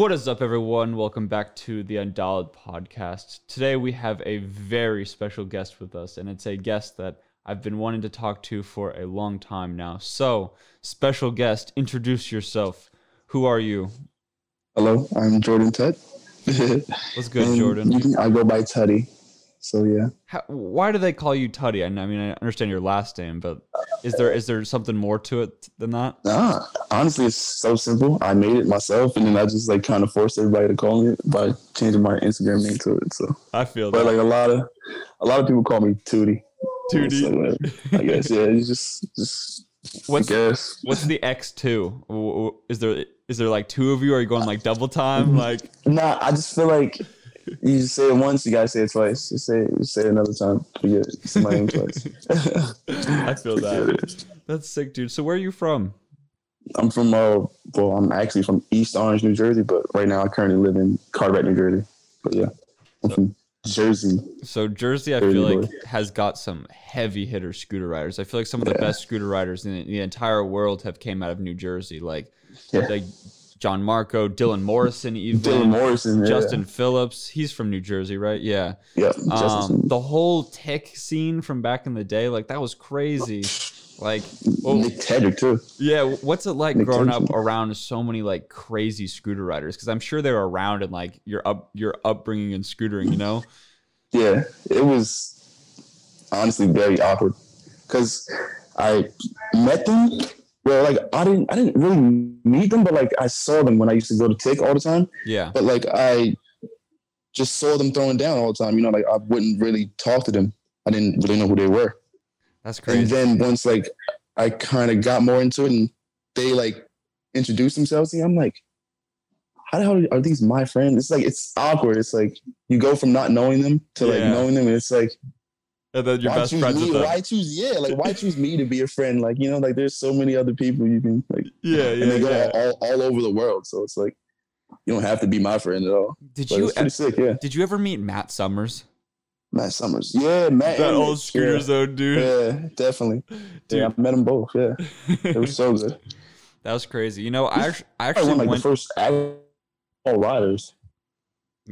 What is up, everyone? Welcome back to the Undialed podcast. Today we have a very special guest with us, and it's a guest that I've been wanting to talk to for a long time now. So, special guest, introduce yourself. Who are you? Hello, I'm Jordan Ted. What's good, And Jordan? can- I go by Tutty. So yeah. How, why do they call you Tutty? I, mean, I understand your last name, but is there is there something more to it than that? Nah, honestly, it's so simple. I made it myself, and then I just like kind of forced everybody to call me it by changing my Instagram name to it. So, I feel but that. like a lot of a lot of people call me Tootie. Tootie. Like, I guess yeah. It's just just What's I guess. what's the X two? Is there is there like two of you? Are you going like double time? Mm-hmm. Like Nah, I just feel like you say it once, you gotta say it twice. You say it, you say it another time, forget it. Say my name twice. I feel that. That's sick, dude. So where are you from? I'm from uh well, I'm actually from East Orange, New Jersey, but right now I currently live in Carteret, New Jersey. But yeah, I'm from Jersey. So Jersey, I Jersey feel boy. like has got some heavy hitter scooter riders. I feel like some of the Yeah. best scooter riders in the entire world have came out of New Jersey, like Yeah. like John Marco, Dylan Morrison, even Dylan Morrison, yeah. Justin Phillips. He's from New Jersey, right? Yeah. Yeah, Um, the whole tech scene from back in the day, like that was crazy. Like, well, Nick Tedrick too. yeah, what's it like Nick growing up around so many like crazy scooter riders? Because I'm sure they were around in like your up your upbringing and scootering, you know? Yeah, it was honestly very awkward because I met them. Well, like I didn't, I didn't really meet them, but like I saw them when I used to go to Tick all the time. Yeah. But like I just saw them throwing down all the time. You know, like I wouldn't really talk to them. I didn't really know who they were. That's crazy. And then once like I kind of got more into it and they like introduced themselves to me, I'm like, how the hell are these my friends? It's like it's awkward. It's like you go from not knowing them to like Yeah. knowing them, and it's like and then your why best choose friends me? Why choose yeah? Like why choose me to be a friend? Like you know, like there's so many other people you can like, Yeah, yeah, and yeah, they go yeah. all, all over the world. So it's like you don't have to be my friend at all. Did But you it's pretty sick, yeah. did you ever meet Matt Summers? Matt Summers, yeah, Matt. That and old Nick, scooter yeah. zone dude. Yeah, definitely. Dude. Yeah, I met them both. Yeah, it was so good. that was crazy. You know, I actually, I I actually won like went the first all riders.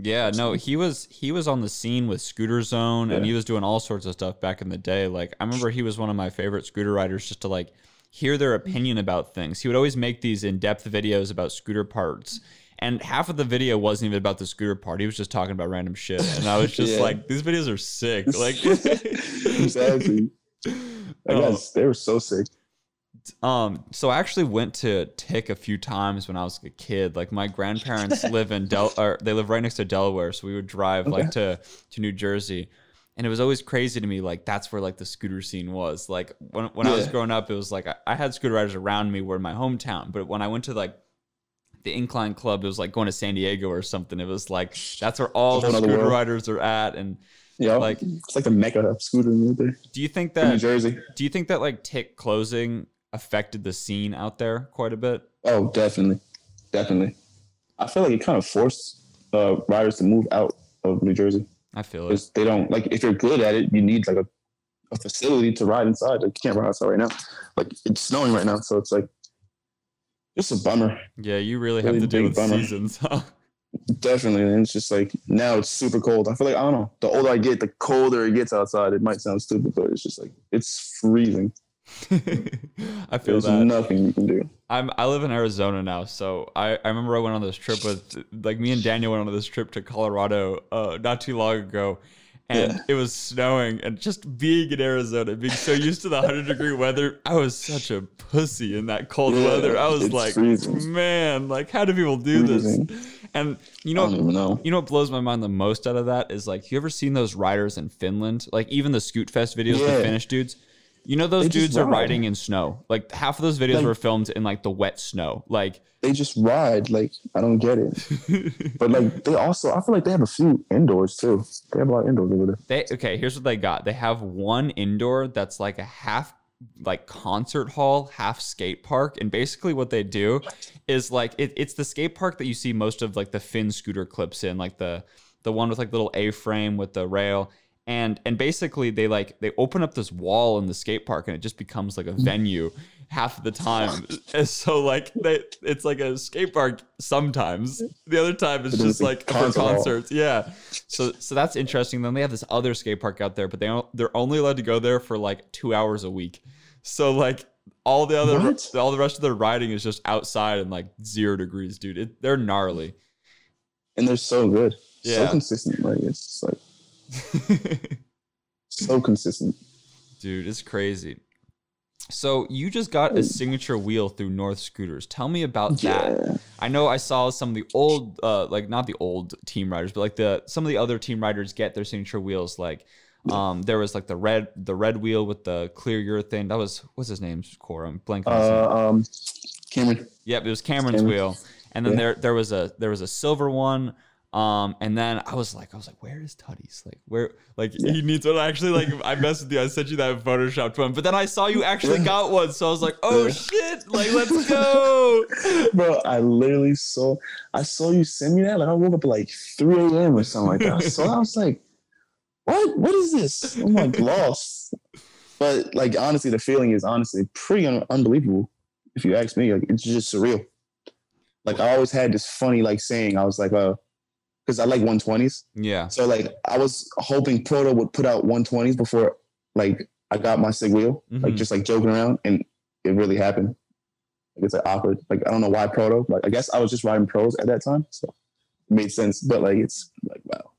Yeah, no, he was he was on the scene with Scooter Zone and he was doing all sorts of stuff back in the day. Like I remember he was one of my favorite scooter riders just to like hear their opinion about things. He would always make these in-depth videos about scooter parts. And half of the video wasn't even about the scooter part. He was just talking about random shit. And I was just Yeah. like, these videos are sick. Like exactly. I Oh. they were so sick. Um, so I actually went to Tick a few times when I was a kid. Like my grandparents live in Del, or they live right next to Delaware, so we would drive like to to New Jersey, and it was always crazy to me. Like that's where like the scooter scene was. Like when when I was growing up, it was like I, I had scooter riders around me were in my hometown, but when I went to like the incline club, it was like going to San Diego or something. It was like that's where all the scooter world. riders are at. And Yeah, Like- it's like the mecca of scooter right there do you think in New Jersey. do you think that like Tick closing affected the scene out there quite a bit? Oh, definitely, definitely. I feel like it kind of forced uh, riders to move out of New Jersey I feel it. they don't like if you're good at it, you need like a, a facility to ride inside. Like, you can't ride outside right now. Like it's snowing right now, so it's like just a bummer. Yeah, you really have to deal with bummer. seasons. Huh? Definitely, and it's just like now it's super cold. I feel like I don't know. The older I get, the colder it gets outside. It might sound stupid, but it's just like it's freezing. I feel There's that. nothing you can do. I'm I live in Arizona now, so I, I remember I went on this trip with like me and Daniel went on this trip to Colorado uh, not too long ago. And Yeah. it was snowing, and just being in Arizona, being so used to the 100 degree weather, I was such a pussy in that cold Yeah, weather. I was like, freezing. man, like, how do people do Freezing. this? And you know, know. You know what blows my mind the most out of that is like, you ever seen those riders in Finland? Like even the Scoot Fest videos, the Finnish dudes. You know those dudes are riding in snow. Like half of those videos Like- were filmed in like the wet snow. Like, They just ride. Like I don't get it. But like they also, I feel like they have a few indoors too. They have a lot of indoors over there. they okay. Here's what they got. They have one indoor that's like a half like concert hall, half skate park, and basically what they do is like it, it's the skate park that you see most of like the Finn scooter clips in, like the the one with like little A frame with the rail. And and basically they like they open up this wall in the skate park and it just becomes like a mm. venue. half of the time. And so like they it's like a skate park sometimes. The other time it's just like for concert concerts. Yeah. So so that's interesting. Then they have this other skate park out there, but they they're only allowed to go there for like 2 hours a week. So like all the other What? all the rest of their riding is just outside and like 0 degrees, dude. It, they're gnarly. and they're so good, Yeah. so consistent. Like it's just like so consistent. Dude, it's crazy. So you just got a signature wheel through North Scooters. Tell me about that. Yeah, I know I saw some of the old, uh, like not the old team riders, but like the some of the other team riders get their signature wheels. Like, um, there was like the red, the red wheel with the clear urethane. That was what's his name? Core. I'm blanking. on his name. uh, um, Cameron. Yep, it was Cameron's Cameron. wheel. And then Yeah. there there was a there was a silver one. Um, and then I was like, I was like, where is Tutty's? Like, where? Like, Yeah. he needs one. Actually, like, I messed with you. I sent you that photoshopped one, but then I saw you actually got one, so I was like, oh Yeah. shit! Like, let's go. Bro, I literally saw I saw you send me that. Like I woke up at like 3 a.m. or something like that. So I was like, what? What is this? I'm like lost. But like honestly, the feeling is honestly pretty un- unbelievable. If you ask me, like it's just surreal. Like I always had this funny like saying, I was like, uh, because I like 120s. Yeah. So like I was hoping Proto would put out 120s before like I got my sig wheel, like Mhm. just like joking around, and it really happened. Like it's like awkward. Like I don't know why Proto. Like I guess I was just riding pros at that time, so it made sense. But like it's like wow,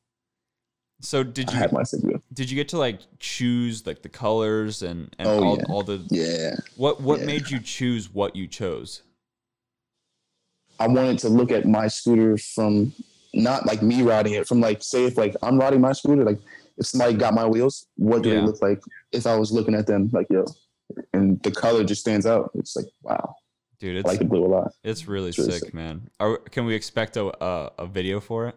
So did you had my sig did you get to like choose like the colors and and Oh, all, yeah. all the Yeah, what what Yeah. made you choose what you chose? I wanted to look at my scooter from not like me riding it, from like say if like I'm riding my scooter, like if somebody got my wheels, what do Yeah. they look like if I was looking at them? Like yo, and the color just stands out. It's like wow, Dude, I it's like the blue a lot. it's really it's really sick, sick. man. Are, can we expect a, a a video for it?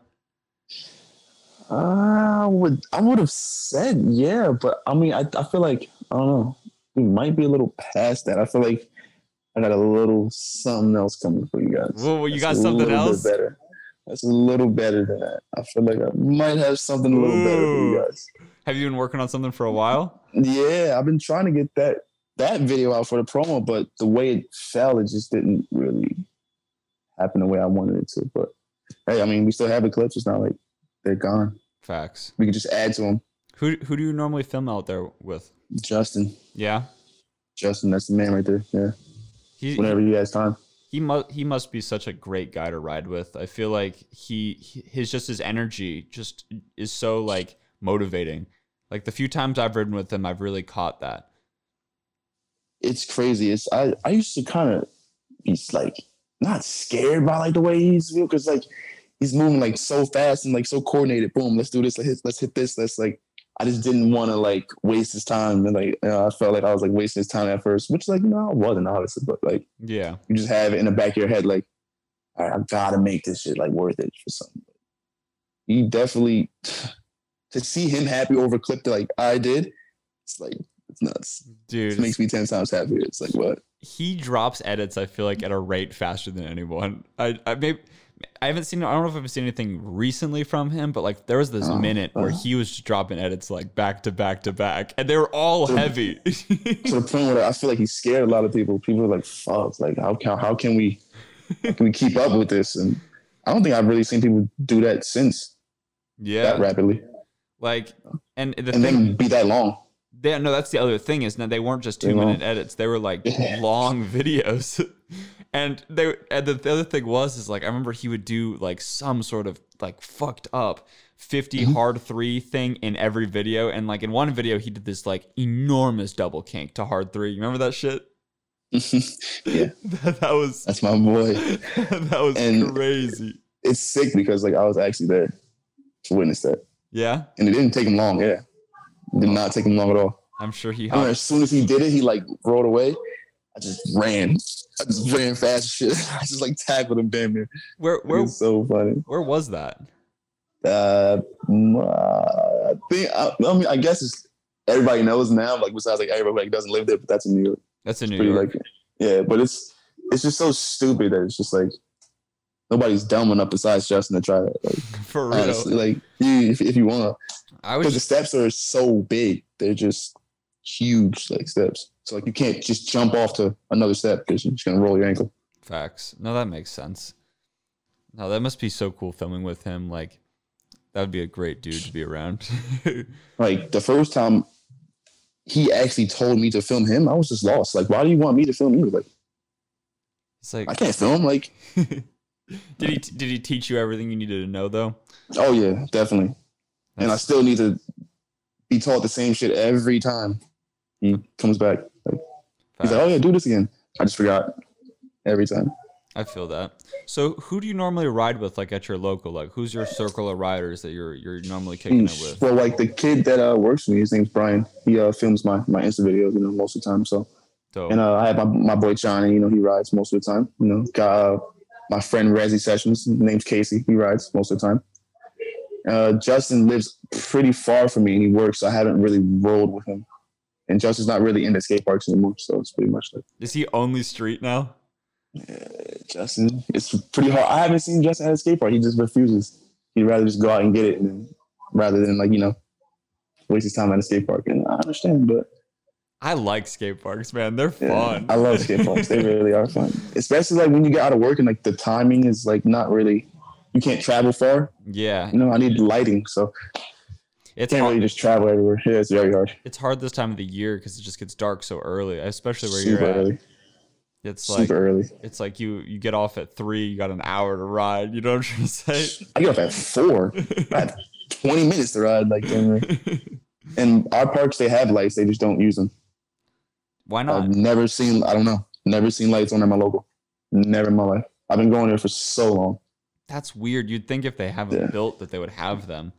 I would I would have said yeah, but I mean I, I feel like I don't know. We might be a little past that. I feel like I got a little something else coming for you guys. Whoa, you got That's a something else? better. That's a little better than that. I feel like I might have something a little better for you guys. Have you been working on something for a while? Yeah, I've been trying to get that that video out for the promo, but the way it fell, it just didn't really happen the way I wanted it to. But hey, I mean, we still have the clips. It's not like they're gone. Facts. We can just add to them. Who who do you normally film out there with? Justin, Yeah. Justin, that's the man right there. Yeah, He whenever he has time. He must he must be such a great guy to ride with. I feel like he, his just his energy just is so like motivating. Like the few times I've ridden with him, I've really caught that. It's crazy. It's I I used to kind of be like not scared by like the way he's because like he's moving like so fast and like so coordinated. Boom, let's do this. Let's hit, let's hit this. Let's like. I just didn't want to like waste his time and like you know, I felt like I was like wasting his time at first, which like no, I wasn't obviously, but like Yeah. you just have it in the back of your head like, all right, I gotta make this shit like worth it for something. He definitely to see him happy over clip that like I did, it's like it's nuts. Dude, It makes me ten times happier. It's like what? he drops edits i feel like at a rate faster than anyone i i maybe I haven't seen. I don't know if I've seen anything recently from him, but like there was this Oh, minute where uh. he was just dropping edits like back to back to back, and they were all So- heavy. To the point where I feel like he scared a lot of people. People are like, "Fuck! Like how can how can we how can we keep up with this?" And I don't think I've really seen people do that since yeah, that rapidly, like and the and thing. then be that long. Yeah, no, that's the other thing is that they weren't just two minute edits; they were like Yeah. long videos. And they and the, the other thing was is like I remember he would do like some sort of like fucked up 50 Mhm. hard three thing in every video, and like in one video he did this like enormous double kink to hard three. You remember that shit? yeah, that, that was that's my boy. that was And- crazy. It's sick because like I was actually there to witness that, Yeah, and it didn't take him long. Yeah, it did not take him long at all. I'm sure he. I Hopped. as soon as he did it, he like rolled away. I just ran. I just ran fast as shit. I just like tackled him damn near. Where where was so funny. where was that? Uh, mm, uh, I think I, I mean I guess it's everybody knows now. Like besides like everybody like, doesn't live there, but that's in New York. That's in New York. like yeah, but it's it's just so stupid that it's just like nobody's dumb enough besides Justin to try that. Like For real. honestly, like you if, if you want to, I because the steps are so big, they're just huge like steps. So like you can't just jump off to another step because you're just gonna roll your ankle. Facts. No, that makes sense. No, that must be so cool filming with him. Like, that would be a great dude to be around. Like the first time he actually told me to film him, I was just lost. Like, why do you want me to film you? Like, it's like, I can't film. Like, did he did he teach you everything you needed to know though? oh yeah, definitely. And I still need to be taught the same shit every time he comes back. Like, he's like, oh yeah, do this again. I just forgot every time. I feel that. So, who do you normally ride with, like at your local? Like, who's your circle of riders that you're you're normally kicking it with? Well, like the kid that uh, works for me, his name's Brian. He uh, films my my Insta videos, you know, most of the time. So, Dope. and uh, I have my, my boy Johnny. You know, he rides most of the time. You know, got uh, my friend Razzie Sessions. Name's Casey. He rides most of the time. Uh, Justin lives pretty far from me, and he works. So I haven't really rolled with him. And Justin's not really into skate parks anymore, so it's pretty much like Is he only street now? Justin. It's pretty hard. I haven't seen Justin at a skate park. He just refuses. He'd rather just go out and get it, and rather than like you know waste his time at a skate park. And I understand, but I like skate parks, man. They're yeah, fun. I love skate parks. they really are fun, especially like when you get out of work and like the timing is like not really. You can't travel far. yeah, You know, I need lighting, so it's can't hard, really just travel everywhere. Yeah, it's very hard. it's hard this time of the year because it just gets dark so early, especially where you're at. early. It's like Super early. it's like you you get off at three, you got an hour to ride. You know what I'm trying to say? I get up at four. I had 20 minutes to ride. Like, and our parks, they have lights. They just don't use them. Why not? I've never seen, I don't know, never seen lights on at my local. Never in my life. I've been going there for so long. That's weird. You'd think if they haven't Yeah. built that they would have them.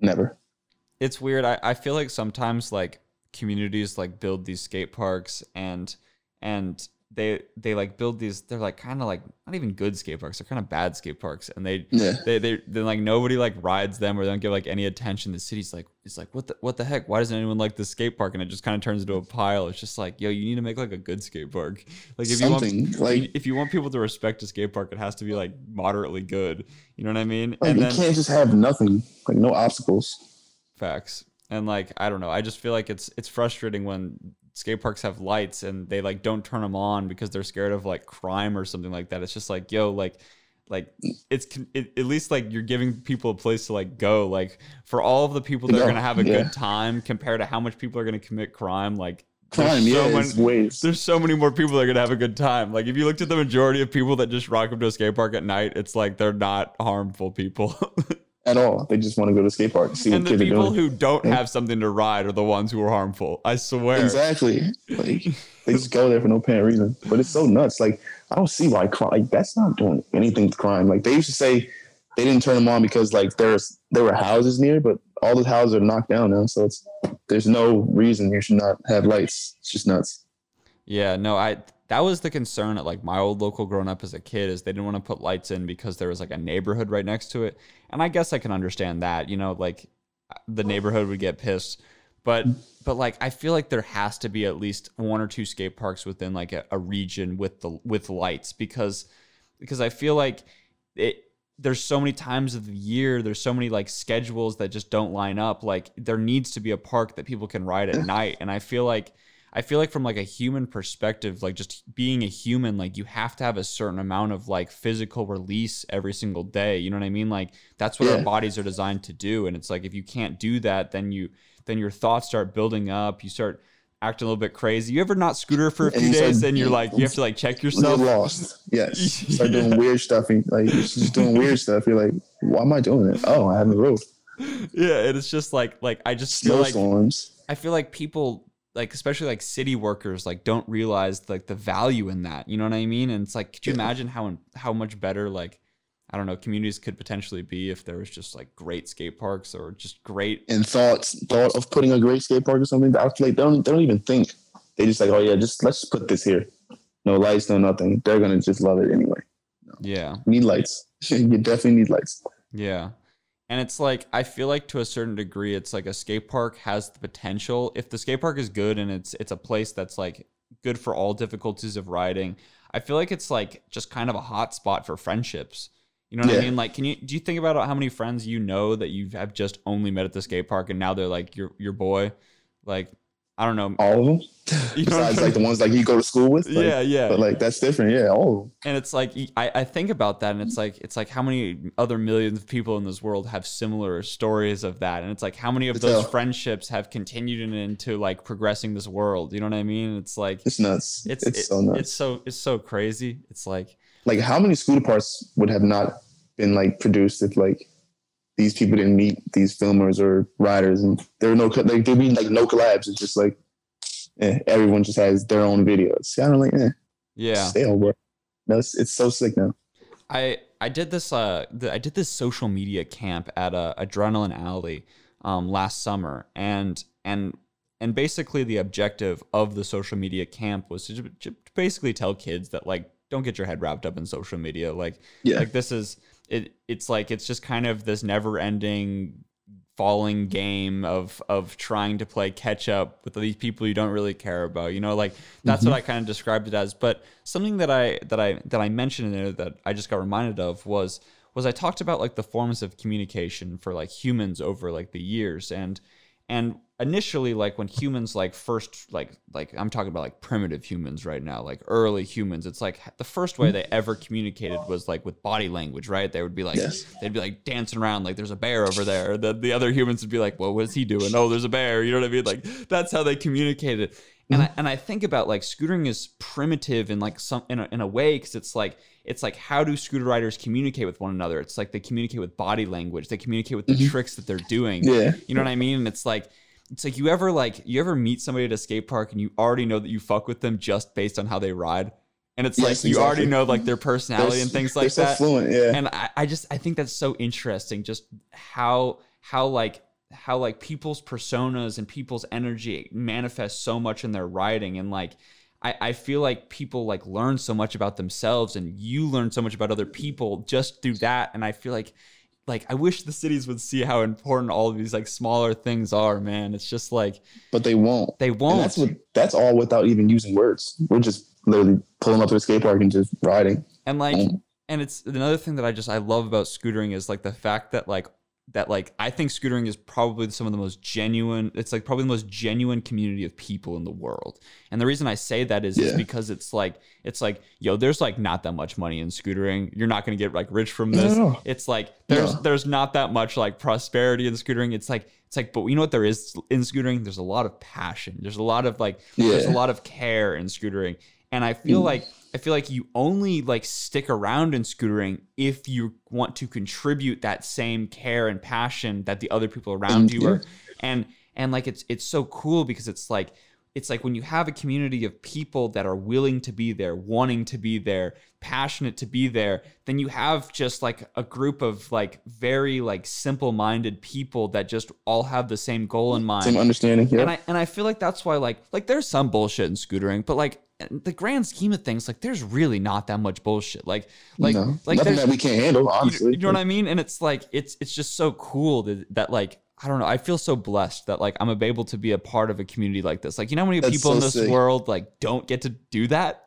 Never. It's weird. I, I feel like sometimes like communities like build these skate parks and and they they like build these they're like kind of like not even good skate parks they're kind of bad skate parks and they Yeah. they they then like nobody like rides them or they don't give like any attention. The city's like it's like what the what the heck? Why doesn't anyone like this skate park? And it just kind of turns into a pile. It's just like yo you need to make like a good skate park. Like if you want like, if you want people to respect a skate park it has to be like moderately good. You know what i mean? Like and you then can't just have nothing, like no obstacles. Facts. And like I don't know, I just feel like it's it's frustrating when skate parks have lights and they like don't turn them on because they're scared of like crime or something like that. It's just like, yo, like like it's it, at least like you're giving people a place to like go like for all of the people that are going to have a yeah. good time compared to how much people are going to commit crime like Crime, there's yeah, so many- there's so many more people that are gonna have a good time. Like if you looked at the majority of people that just rock up to a skate park at night, it's like they're not harmful people. At all. They just want to go to skate park and see what the kids are people doing. who don't Yeah. have something to ride are the ones who are harmful. I swear. Exactly. Like they just go there for no apparent reason. But it's so nuts. Like I don't see why crime. Like that's not doing anything to crime. Like they used to say they didn't turn them on because like there's there were houses near, but all the houses are knocked down now. So it's there's no reason you should not have lights. It's just nuts. Yeah, no, I that was the concern at like my old local growing up as a kid is they didn't want to put lights in because there was like a neighborhood right next to it. And I guess I can understand that, you know, like the neighborhood would get pissed. But but like I feel like there has to be at least one or two skate parks within like a, a region with the with lights because because I feel like it there's so many times of the year there's so many like schedules that just don't line up like there needs to be a park that people can ride at night and I feel like I feel like from like a human perspective, like just being a human, like you have to have a certain amount of like physical release every single day. You know what I mean? Like that's what our bodies are designed to do. And it's like if you can't do that, then you then your thoughts start building up. You start acting a little bit crazy. You ever not scooter for a And few start- days and you're like you have to like check yourself? You're lost. Yes. Start doing weird stuff. And, like you're just doing weird stuff. You're like, why am I doing it? Oh, I have the road. Yeah, and it's just like like I just feel like Snowstorms. I feel like people like especially like city workers like don't realize like the value in that. You know what I mean? And it's like could you Yeah. imagine how how much better like I don't know, communities could potentially be if there was just like great skate parks or just great and thoughts thought of putting a great skate park or something. Feel like they don't they don't even think. They just like, oh yeah, just let's just put this here. No lights, no nothing. They're gonna just love it anyway. yeah. Need lights. you definitely need lights. Yeah. And it's like I feel like to a certain degree it's like a skate park has the potential if the skate park is good and it's it's a place that's like good for all difficulties of riding. I feel like it's like just kind of a hot spot for friendships. You know what I mean? Like can you do you think about how many friends you know that you have just only met at the skate park and now they're like your your boy? Like I don't know. All of them. You know Besides, like the ones like you go to school with. Like, yeah, yeah. But like that's different. Yeah. All of them. and it's like I, I think about that and it's like it's like how many other millions of people in this world have similar stories of that and it's like how many of It's those friendships have continued into like progressing this world you know what i mean it's like It's nuts. it's It's, it- so nuts. it's so it's so crazy it's like like how many scooter parts would have not been like produced if like these people didn't meet these filmers or writers, and there were no like there'd be like no collabs. It's just like eh, everyone just has their own videos. See, I don't like eh, yeah stale, bro. No, it's, it's so sick now. I I did this uh th- I did this social media camp at uh, Adrenaline Alley um last summer and and and basically the objective of the social media camp was to ju- basically tell kids that like don't get your head wrapped up in social media like Yeah. like this is it it's like it's just kind of this never ending falling game of of trying to play catch up with these people you don't really care about you know like that's what mm-hmm. i kind of described it as. But something that i that i that i mentioned in there that i just got reminded of was was i talked about like the forms of communication for like humans over like the years. And and initially like when humans like first like like i'm talking about like primitive humans right now like early humans it's like the first way they ever communicated was like with body language right? They would be like Yes. they'd be like dancing around like there's a bear over there. The, the other humans would be like well what's he doing oh there's a bear. You know what i mean? Like that's how they communicated and I, mm-hmm. and I think about like scootering is primitive in like some in a, in a way because it's like it's like how do scooter riders communicate with one another it's like they communicate with body language they communicate with the mm-hmm. tricks that they're doing Yeah. you know what I mean? And it's like it's like you ever like you ever meet somebody at a skate park and you already know that you fuck with them just based on how they ride. And it's Yes, like you already know like their mm-hmm. personality They're- and things like so that. fluent. Yeah. And I, I just I think that's so interesting, just how how like how like people's personas and people's energy manifest so much in their writing and like I, I feel like people like learn so much about themselves and you learn so much about other people just through that and I feel like like I wish the cities would see how important all of these like smaller things are, man. It's just like but they won't. they won't. that's what that's all without even using words. We're just literally pulling up to a skate park and just riding. and like and it's another thing that I just I love about scootering is like the fact that like that like I think scootering is probably some of the most genuine it's like probably the most genuine community of people in the world. And the reason I say that is, is because it's like it's like yo there's like not that much money in scootering. You're not going to get like rich from this. no. It's like there's there's not that much like prosperity in scootering. It's like it's like but you know what there is in scootering? There's a lot of passion. There's a lot of like there's a lot of care in scootering. And I feel Mm. like I feel like you only like stick around in scootering if you want to contribute that same care and passion that the other people around Mm, you are. And and like it's it's so cool because it's like it's like when you have a community of people that are willing to be there, wanting to be there, passionate to be there, then you have just like a group of like very like simple-minded people that just all have the same goal in mind Same understanding. Yeah. and I and I feel like that's why like like there's some bullshit in scootering, but like the grand scheme of things, like there's really not that much bullshit. Like like no, like nothing that we can't handle. Honestly, you know what I mean? And it's like it's it's just so cool that, that like I don't know. I feel so blessed that like I'm able to be a part of a community like this. Like you know how many That's people in this sick. world like don't get to do that?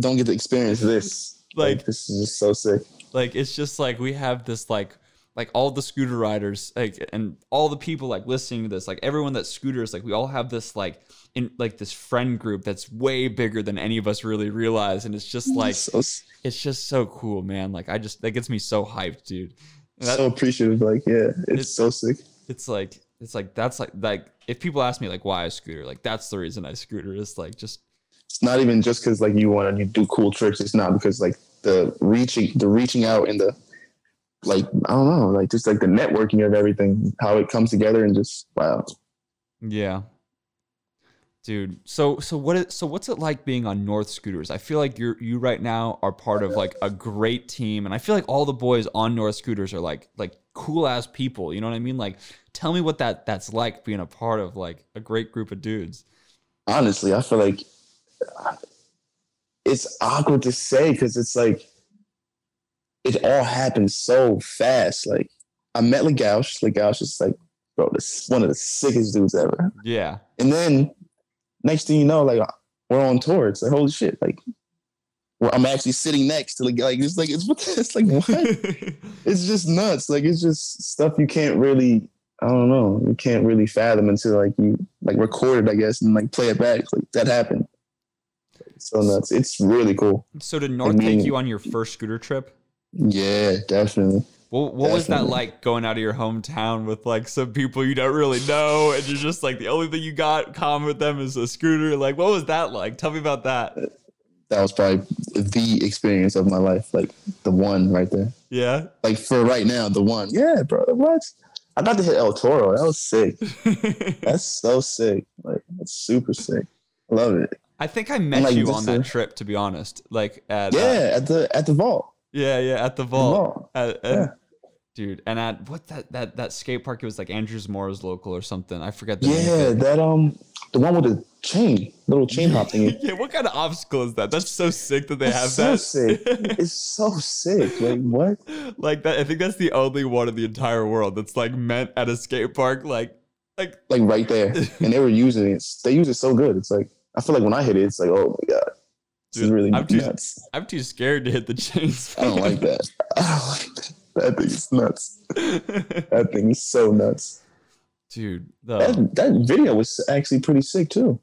Don't get to experience this. Like- Like, this is just so sick. like it's just like we have this like like all the scooter riders like and all the people like listening to this like everyone that scooters like we all have this like in like this friend group that's way bigger than any of us really realize and it's just like so, it's just so cool man like i just that gets me so hyped dude that- so appreciative. Like, yeah, it's, It's- so sick. it's like it's like that's like like if people ask me like why I scooter like that's the reason I scooter is like just It's not even just because like you want to do cool tricks. It's not because like the reaching, the reaching out, and the like I don't know, like just like the networking of everything, how it comes together, and just wow. Yeah. Dude, so so what is so what's it like being on North Scooters? I feel like you're you right now are part of like a great team and I feel like all the boys on North Scooters are like like cool ass people, you know what I mean? Like tell me what that that's like being a part of like a great group of dudes. honestly, I feel like it's awkward to say because it's like it all happened so fast. Like I met Legaush. Legaush is like, bro, this one of the sickest dudes ever. Yeah. And then next thing you know, like we're on tour. It's like holy shit, like I'm actually sitting next to like like it's like it's what it's like what? it's just nuts. Like it's just stuff you can't really I don't know. You can't really fathom until like you like record it, I guess, and like play it back. Like that happened. So nuts. It's really cool. So did North mean- take you on your first scooter trip? Yeah, definitely. What, what was that like going out of your hometown with like some people you don't really know and you're just like the only thing you got common with them is a scooter? Like what was that like? Tell me about that. That was probably the experience of my life. Like the one right there. Yeah. Like for right now, the one. Yeah, bro. What? I got to hit El Toro. That was sick. That's so sick. Like that's super sick. Love it. I think I met like, you on that a- trip to be honest. Like at uh, Yeah, at the at the vault. Yeah, yeah, at the The vault. vault. At- at- Yeah. Dude, and at what that that that skate park it was like Andrews Moore's local or something. I forget the. Yeah, that um the one with the chain, little chain hop thingy. yeah, what kind of obstacle is that? That's so sick that they have It's so that. sick. It's so sick. Like what? like that. I think that's the only one in the entire world that's like meant at a skate park. Like, like Like right there. And they were using it. They use it so good. It's like I feel like when I hit it, it's like, oh my god. This is really I'm too- nuts. I'm too scared to hit the chains. I don't like that. I don't like that. That thing is nuts. That thing is so nuts. Dude, the, That that video was actually pretty sick too.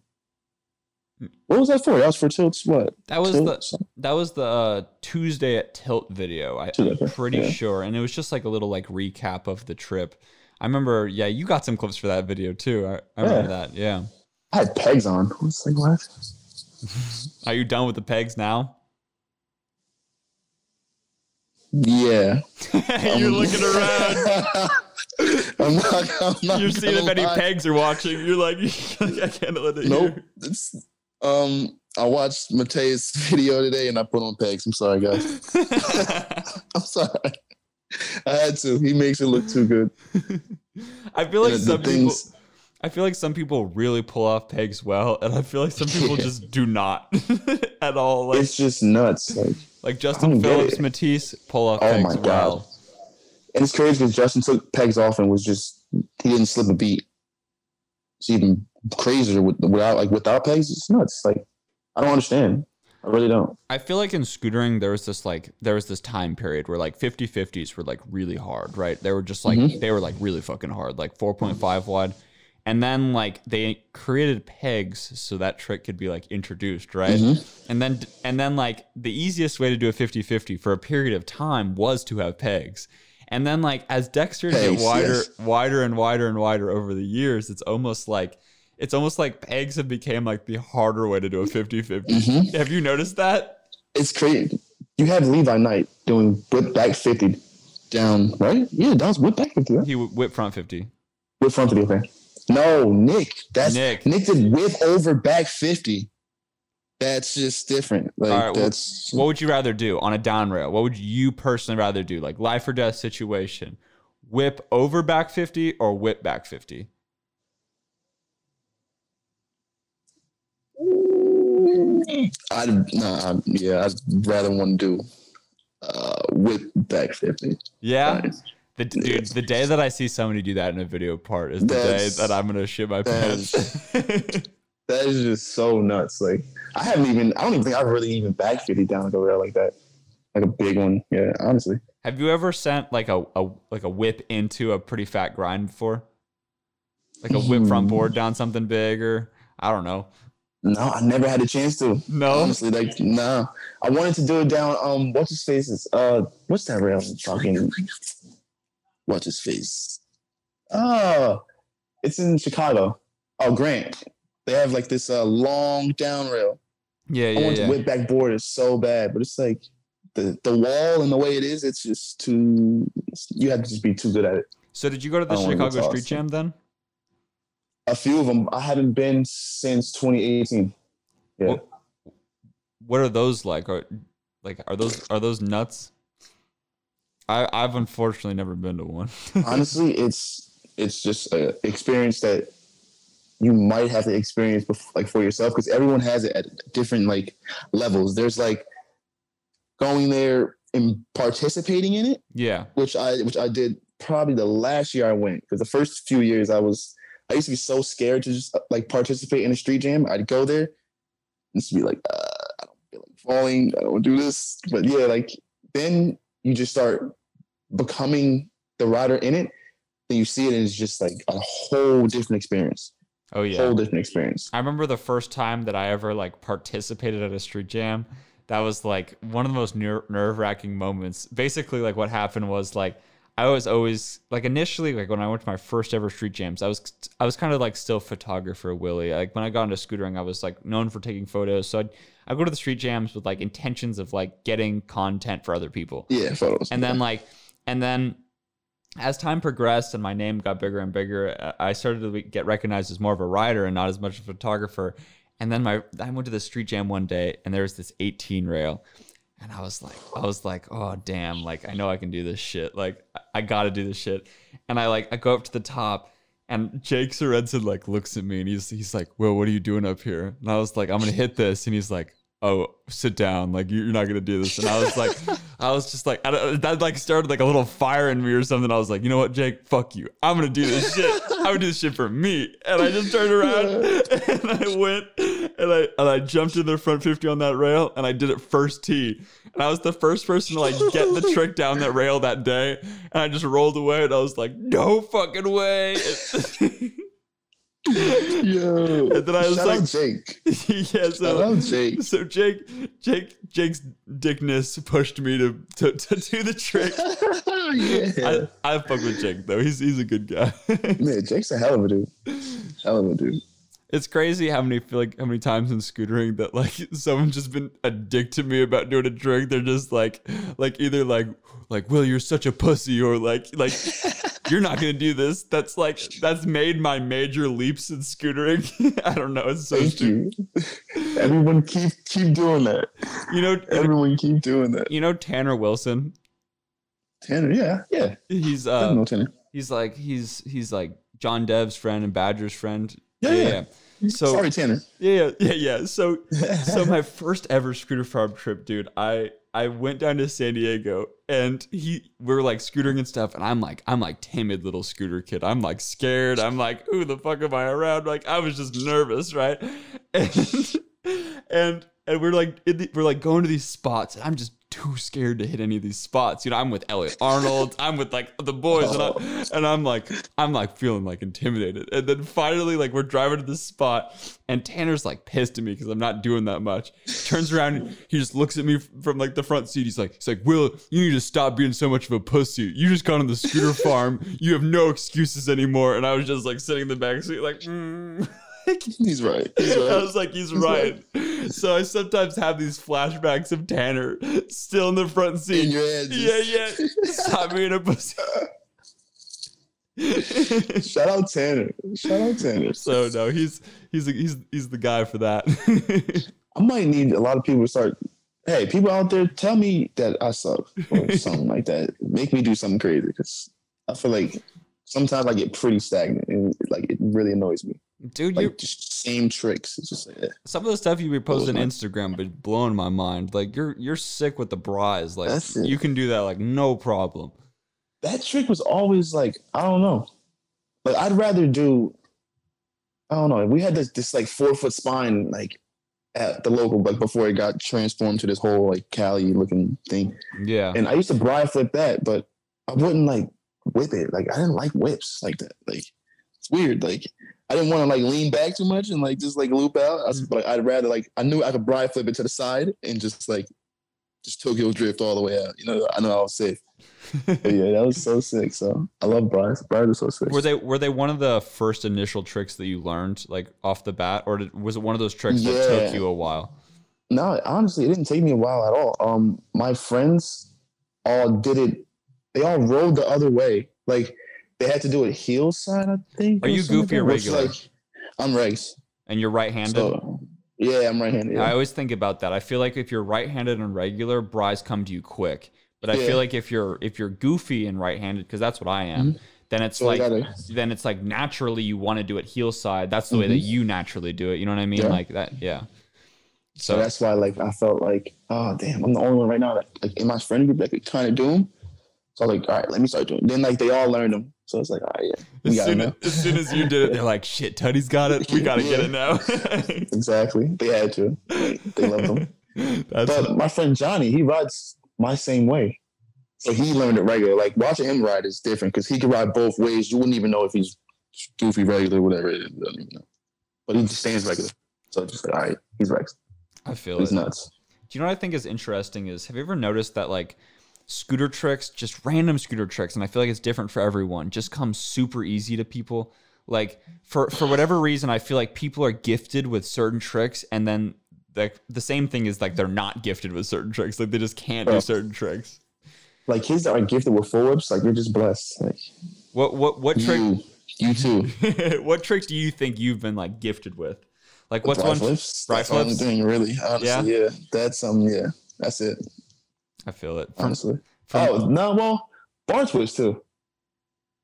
What was that for? That was for Tilts. What? that was Tilt? the that was the uh, Tuesday at Tilt video. I, I'm pretty yeah. sure, and it was just like a little like recap of the trip. I remember, yeah, you got some clips for that video too. I, I remember that. Yeah. I had pegs on. I was like, what? Are you done with the pegs now? Yeah. You're Um, looking around. I'm not. I'm not You're seeing if any lie. pegs are watching. You're like, I can't let it Nope. It's um. I watched Mateus' video today and I put on pegs. I'm sorry, guys. I'm sorry. I had to. He makes it look too good. I feel like And some people. things- I feel like some people really pull off pegs well, and I feel like some people just do not at all. Like It's just nuts. Like, like Justin Phillips. Matisse pull off Oh pegs my God. well. and it's crazy because Justin took pegs off and was just he didn't slip a beat. It's even crazier with, without like without pegs. It's nuts. Like I don't understand. I really don't. I feel like in scootering there was this like there was this time period where like 50 50s were like really hard, right? They were just like Mhm. they were like really fucking hard, like 4.5 wide. And then like they created pegs so that trick could be like introduced, right? Mhm. And then and then like the easiest way to do a 50-50 for a period of time was to have pegs. And then like as Dexter Pegs, get wider yes. wider and wider and wider over the years, it's almost like it's almost like pegs have become like the harder way to do a 50-50. Mhm. Have you noticed that? It's crazy. You have Levi Knight doing whip back fifty down, right? Yeah, that was whip back fifty. Right? He whip front 50. Whip front fifty. Okay. No, Nick. That's Nick. Nick. did whip over back fifty. That's just different. Like All right, well, that's What would you rather do on a down rail? What would you personally rather do? Like life or death situation. Whip over back 50 or whip back 50? I'd I'd, yeah, I'd rather want to do uh, whip back fifty. Yeah. Nice. The, dude, the day that I see somebody do that in a video part is the day that I'm gonna shit my pants. That is just so nuts. Like I haven't even. I don't even think I've really even back fifty down like a rail like that, like a big one. Yeah, honestly. Have you ever sent like a, a like a whip into a pretty fat grind before? Like a whip front Hmm. board down something big or I don't know. No, I never had a chance to. No. Honestly, like no. I wanted to do it down. Um, what's his face's? Uh, what's that rail? Fucking. What's his face? Oh, it's in Chicago. Oh, Grant. They have like this uh long down rail. Yeah, yeah. I want yeah. to whip back board is so bad, but it's like the the wall and the way it is, it's just too. You have to just be too good at it. So did you go to the I don't wanna go Chicago to Street Jam then? A few of them I haven't been since 2018. Yeah, Well, what are those like? Are like are those are those nuts? I I've unfortunately never been to one. honestly, it's it's just an experience that you might have to experience bef- like for yourself because everyone has it at different like levels. There's like going there and participating in it, yeah. which I which I did probably the last year I went because the first few years I was I used to be so scared to just like participate in a street jam. I'd go there and just be like, uh, I don't feel like falling. I don't do this. But yeah, like then you just start becoming the rider in it. then you see it and it's just like a whole different experience. Oh yeah. Whole different experience. I remember the first time that I ever like participated at a street jam. That was like one of the most ner- nerve wracking moments. Basically, like what happened was like I was always like initially like when I went to my first ever street jams, I was I was kind of like still photographer Willie. Like when I got into scootering, I was like known for taking photos. So I'd I go to the street jams with like intentions of like getting content for other people. Yeah, photos. And then like and then as time progressed and my name got bigger and bigger, uh, I started to get recognized as more of a writer and not as much a photographer. And then my I went to the street jam one day and there was this 18 rail. And I was like, I was like, oh damn, like I know I can do this shit. Like I, gotta do this shit. And I like I go up to the top and Jake Sorensen like looks at me and he's he's like, Well, what are you doing up here? And I was like, I'm gonna hit this. And he's like, Oh, sit down. Like you're not gonna do this. And I was like, I was just like, I that like started like a little fire in me or something. I was like, you know what, Jake, fuck you. I'm gonna do this shit. I'm gonna do this shit for me. And I just turned around and I went and I and I jumped in the front 50 on that rail and I did it first tee. And I was the first person to like get the trick down that rail that day. And I just rolled away and I was like, no fucking way. Yo, And then I was shout like- out Jake. yeah, Shout so out Jake. so Jake Jake Jake's dickness pushed me to to, to do the trick. yeah, I, I fuck with Jake though. He's he's a good guy. man, Jake's a hell of a dude. Hell of a dude. It's crazy how many feel like how many times in scootering that like someone's just been a dick to me about doing a trick. They're just like like either like like Will you're such a pussy or like like you're not gonna do this. That's like that's made my major leaps in scootering. I don't know. It's so Thank stupid. you. Everyone keep keep doing that. You know Everyone keep doing that. you know Tanner Wilson. Tanner, yeah, yeah. He's I uh know Tanner. he's like he's he's like John Dev's friend and Badger's friend. Yeah, yeah. Mm-hmm. So Sorry, Tanner. yeah, yeah, yeah, yeah. So so my first ever scooter farm trip, dude. I I went down to San Diego and he we were like scootering and stuff, and I'm like I'm like timid little scooter kid. I'm like scared. I'm like who the fuck am I around? Like I was just nervous, right? And and and we're like in the, we're like going to these spots, and I'm just too scared to hit any of these spots. You know, I'm with Elliot Arnold. I'm with like the boys, and, I, and I'm like I'm like feeling like intimidated. And then finally, like we're driving to this spot, and Tanner's like pissed at me because I'm not doing that much. Turns around, he just looks at me from like the front seat. He's like, he's like, Will, you need to stop being so much of a pussy. You just got on the scooter farm. You have no excuses anymore. And I was just like sitting in the back seat, like. Mm. He's right. He's I was like, he's right. So I sometimes have these flashbacks of Tanner still in the front seat. In your head. yeah, yeah. Stop being a pussy. Shout out Tanner. Shout out Tanner. so no, he's he's he's he's the guy for that. I might need a lot of people to start. Hey, people out there, tell me that I suck or something like that. Make me do something crazy because I feel like sometimes I get pretty stagnant and like it really annoys me. Dude, you Like just same tricks. It's just like eh. some of the stuff you be posting on Instagram, but blowing my mind. Like you're you're sick with the bras. Like That's it. you can do that like no problem. that trick was always like I don't know. Like I'd rather do. I don't know. We had this this like four foot spine like at the local like before it got transformed to this whole like Cali looking thing. Yeah. And I used to bri flip that, but I wouldn't like whip it. Like I didn't like whips like that. Like it's weird. Like I didn't want to like lean back too much and like just like loop out. I was, but I'd rather like I knew I could bri flip it to the side and just like just Tokyo drift all the way out. You know, I know I was safe. Yeah, that was so sick. So I love Bryce. Bryce is so sick. Were they were they one of the first initial tricks that you learned like off the bat, or did, was it one of those tricks that took you a while? No, honestly, it didn't take me a while at all. Um, my friends all did it. They all rode the other way. Like they had to do it heel side. I think. Are you goofy or regular? Like, I'm regs. And you're right-handed. So yeah, I'm right-handed. I always think about that. I feel like if you're right-handed and regular, bries come to you quick. But I Yeah. feel like if you're if you're goofy and right-handed, because that's what I am, mm-hmm. then it's So like then it's like naturally you want to do it heel side. That's the way that mm-hmm. you naturally do it. You know what I mean? Yeah. Like that. Yeah. So that's why, like, I felt like, oh damn, I'm the only one right now that, like, in my friend group that could kind of do them. So like, all right, let me start doing. Then like they all learned them. So it's like, all right, yeah, As soon as, as soon as you did it, they're like, "Shit, Tutty's got it. We gotta get it now." Exactly. They had to. They, loved them. That's But my friend Johnny, he rides my same way. So he learned it regular. Like watching him ride is different because he can ride both ways. You wouldn't even know if he's goofy regular, whatever it is. You don't even know. But he just stands regular. So just like, all right, he's regs. I feel He's it. nuts. Do you know what I think is interesting is have you ever noticed that like scooter tricks, just random scooter tricks, and I feel like it's different for everyone, just come super easy to people. Like for for whatever reason, I feel like people are gifted with certain tricks, and then like the same thing is like they're not gifted with certain tricks. Like they just can't do certain tricks. Like kids that are gifted with full whips, like you're just blessed. Like What what what trick you, you too. what trick do you think you've been like gifted with? Like what's Bri one flips. The only flips? thing, really. Honestly, yeah. That's um, yeah. That's it. I feel it. From, Honestly. from- oh uh, no, well, bar twist too.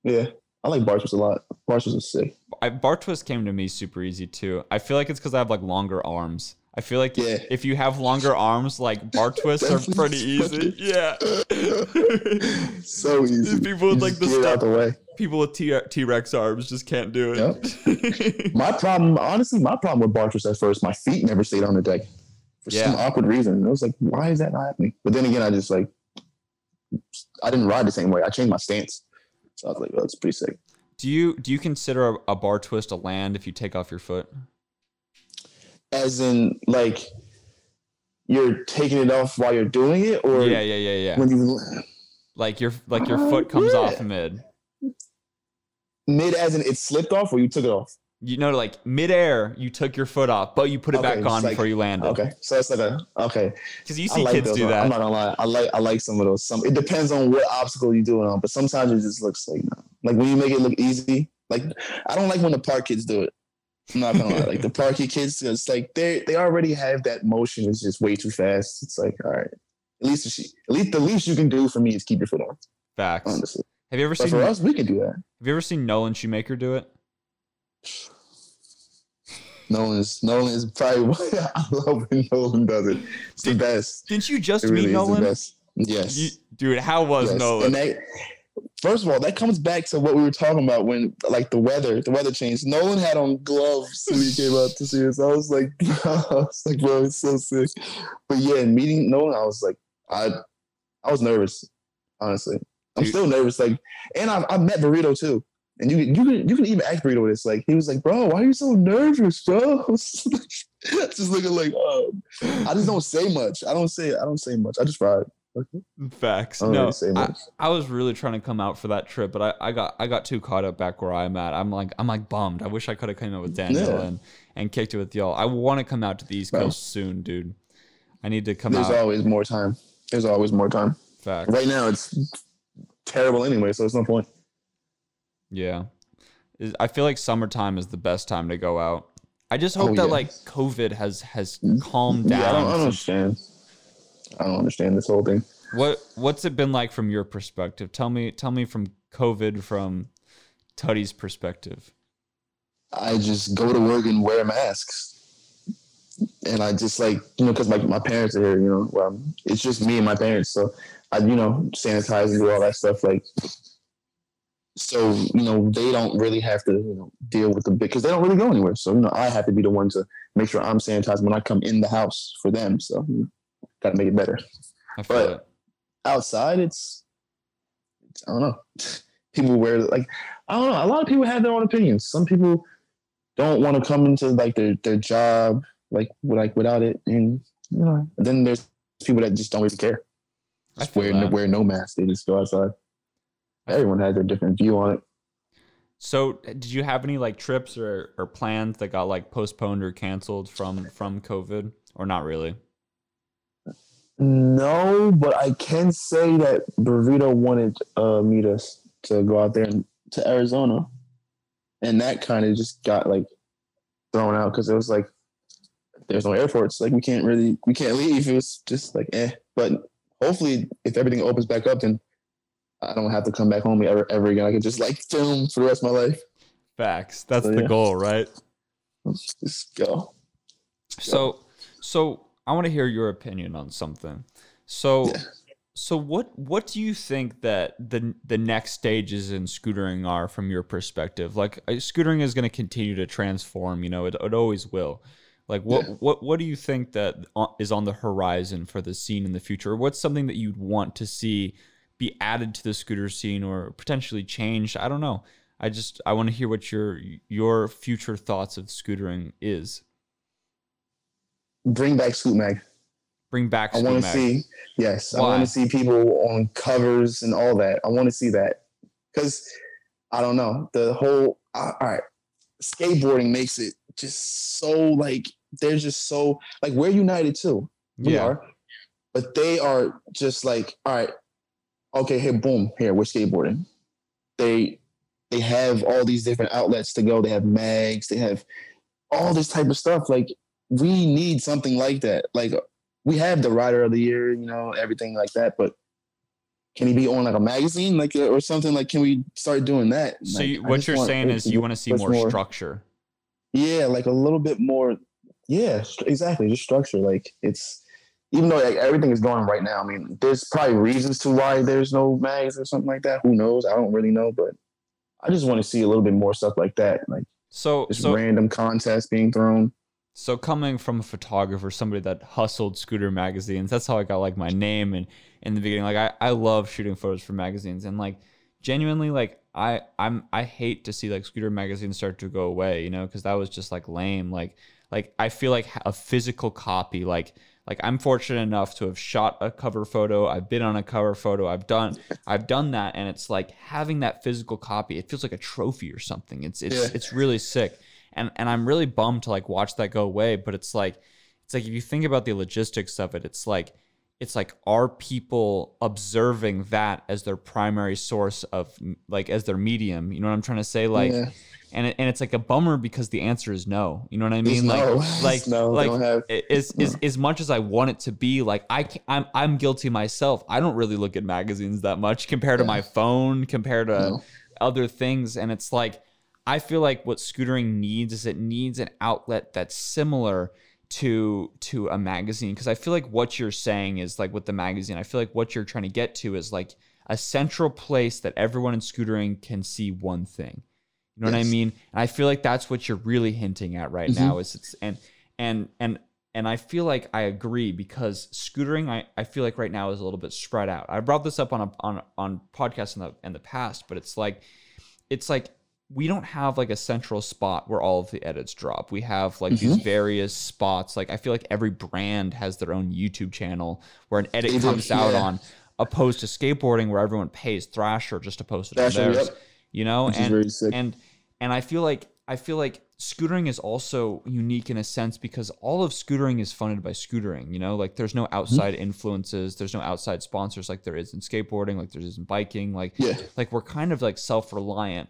Yeah, I like bar twist a lot. Bar twist is sick. I, bar twist came to me super easy too. I feel like it's because I have like longer arms. I feel like Yeah. if you have longer arms, like bar twists are pretty easy. Yeah. So easy. People with, You like, the stuff- out the way. People with T uh, T Rex arms just can't do it. My problem, honestly, my problem with bar twist at first, my feet never stayed on the deck for some awkward reason. I was like, why is that not happening? But then again, I just like, I didn't ride the same way. I changed my stance. So I was like, well, that's pretty sick. do you do you consider a, a bar twist a land if you take off your foot? As in, like, you're taking it off while you're doing it, or Yeah, yeah, yeah, yeah. when you Like your like your Uh, foot comes yeah. off mid. mid, as in it slipped off, or you took it off. You know, like midair, you took your foot off, but you put it Okay, back on like- before you landed. Okay, so it's like a okay. Because you I see like kids those. do I'm not gonna lie. I like I like some of those. Some it depends on what obstacle you're doing on, but sometimes it just looks like no. Like when you make it look easy. Like I don't like when the park kids do it. I'm not gonna lie. Like the parky kids, it's like they they already have that motion. It's just way too fast. It's like all right. At least she, at least the least you can do for me is keep your foot on. Facts. Honestly, Have you ever but seen for us, we can do that. Have you ever seen Nolan Shoemaker do it? Nolan is Nolan is probably I love when Nolan does it. It's the best. Didn't you just It really meet the Nolan? Yes. You, dude, how was Yes. Nolan? That, first of all, that comes back to what we were talking about when, like, the weather, the weather changed. Nolan had on gloves when he came out to see us. I was like, I was like, bro, it's so sick. But yeah, meeting Nolan, I was like, I, I was nervous, honestly. I'm Dude. still nervous. Like, and I, I met Burrito too. And you, you can, you can even ask Burrito this. Like, he was like, bro, why are you so nervous, bro? just looking like, oh, I just don't say much. I don't say, I don't say much. I just ride. Facts. I No, really I. I was really trying to come out for that trip, but I, I got I got too caught up back where I'm at. I'm like I'm like bummed. I wish I could have come out with Daniel Yeah. and, and kicked it with y'all. I want to come out to the East. Coast soon, dude. I need to come There's out. There's always more time. There's always more time. Facts. Right now, it's terrible anyway, so it's no point. Yeah. I feel like summertime is the best time to go out. I just hope Oh, that yeah. like COVID has has mm-hmm. calmed down. Yeah, I don't, I don't since- understand. I don't understand this whole thing. What what's it been like from your perspective? Tell me tell me from COVID from Tutty's perspective. I just go to work and wear masks. And I just like, you know, because my, my parents are here, you know, well, it's just me and my parents. So I, you know, sanitize and do all that stuff. Like, so, you know, they don't really have to, you know, deal with the big, because they don't really go anywhere. So, you know, I have to be the one to make sure I'm sanitized when I come in the house for them. So, you know, got to make it better. I But- it. outside it's, it's I don't know. People wear like I don't know. A lot of people have their own opinions. Some people don't want to come into like their their job like like without it, and you know. Then there's people that just don't really care. I Just feel wear wear no mask. They just go outside. Everyone has their different view on it. So, did you have any like trips or, or plans that got like postponed or canceled from from COVID, or not really? No, but I can say that Burrito wanted uh, me to to go out there and, to Arizona, and that kind of just got like thrown out because it was like there's no airports. Like we can't really we can't leave. It was just like eh. But hopefully, if everything opens back up, then I don't have to come back home ever ever again. I can just like film for the rest of my life. Facts. That's So, the yeah. goal, right? Let's just go. So, so I want to hear your opinion on something. So, Yeah. so what what do you think that the the next stages in scootering are from your perspective? Like, uh, scootering is going to continue to transform. You know, it, it always will. Like, what Yeah. what what do you think that is on the horizon for the scene in the future? What's something that you'd want to see be added to the scooter scene or potentially changed. I don't know. I just I want to hear what your your future thoughts of scootering is. Bring back Scoot Mag. Bring back. I want to see. Yes, Why? I want to see people on covers and all that. I want to see that because I don't know the whole. All right, skateboarding makes it just so like they're just so like we're united too. We yeah. are, but they are just like all right. Okay, here, boom, here we're skateboarding. They they have all these different outlets to go. They have mags. They have all this type of stuff. Like we need something like that. Like we have the rider of the year, you know, everything like that. But can he be on like a magazine, like uh, or something? Like, can we start doing that? So like, you, what you're saying is you want to see more, more structure. Yeah, like a little bit more. Yeah, exactly. Just structure. Like it's even though like, everything is going right now. I mean, there's probably reasons to why there's no mags or something like that. Who knows? I don't really know, but I just want to see a little bit more stuff like that. Like so, just so random contests being thrown. So coming from a photographer, somebody that hustled scooter magazines, that's how I got like my name and in the beginning. Like I, I love shooting photos for magazines and like genuinely like I I'm I hate to see like scooter magazines start to go away, you know, because that was just like lame. Like like I feel like a physical copy, like like I'm fortunate enough to have shot a cover photo. I've been on a cover photo. I've done I've done that, and it's like having that physical copy. It feels like a trophy or something. It's it's yeah. it's really sick, and and I'm really bummed to like watch that go away. But it's like it's like if you think about the logistics of it, it's like it's like are people observing that as their primary source of like as their medium you know what i'm trying to say like yeah. And it, and it's like a bummer because the answer is no you know what i mean like no. like no, like have, is, no. is as much as i want it to be like i i'm i'm guilty myself i don't really look at magazines that much compared yeah. to my phone compared to no. other things and it's like i feel like what scootering needs is it needs an outlet that's similar to to a magazine because I feel like what you're saying is like with the magazine, I feel like what you're trying to get to is like a central place that everyone in scootering can see one thing. You know yes. what I mean? And I feel like that's what you're really hinting at right mm-hmm. now is it's and and and and I feel like I agree because scootering I, I feel like right now is a little bit spread out. I brought this up on a on on podcasts in the in the past, but it's like it's like we don't have like a central spot where all of the edits drop. We have like mm-hmm. these various spots. Like I feel like every brand has their own YouTube channel where an edit comes out yeah. on, opposed to skateboarding where everyone pays Thrasher just to post it Thrasher, on theirs. Yep. You know, Which and and and I feel like I feel like scootering is also unique in a sense because all of scootering is funded by scootering. You know, like there's no mm-hmm. outside mm-hmm. influences, there's no outside sponsors like there is in skateboarding, like there is in biking. Like yeah. like we're kind of like self reliant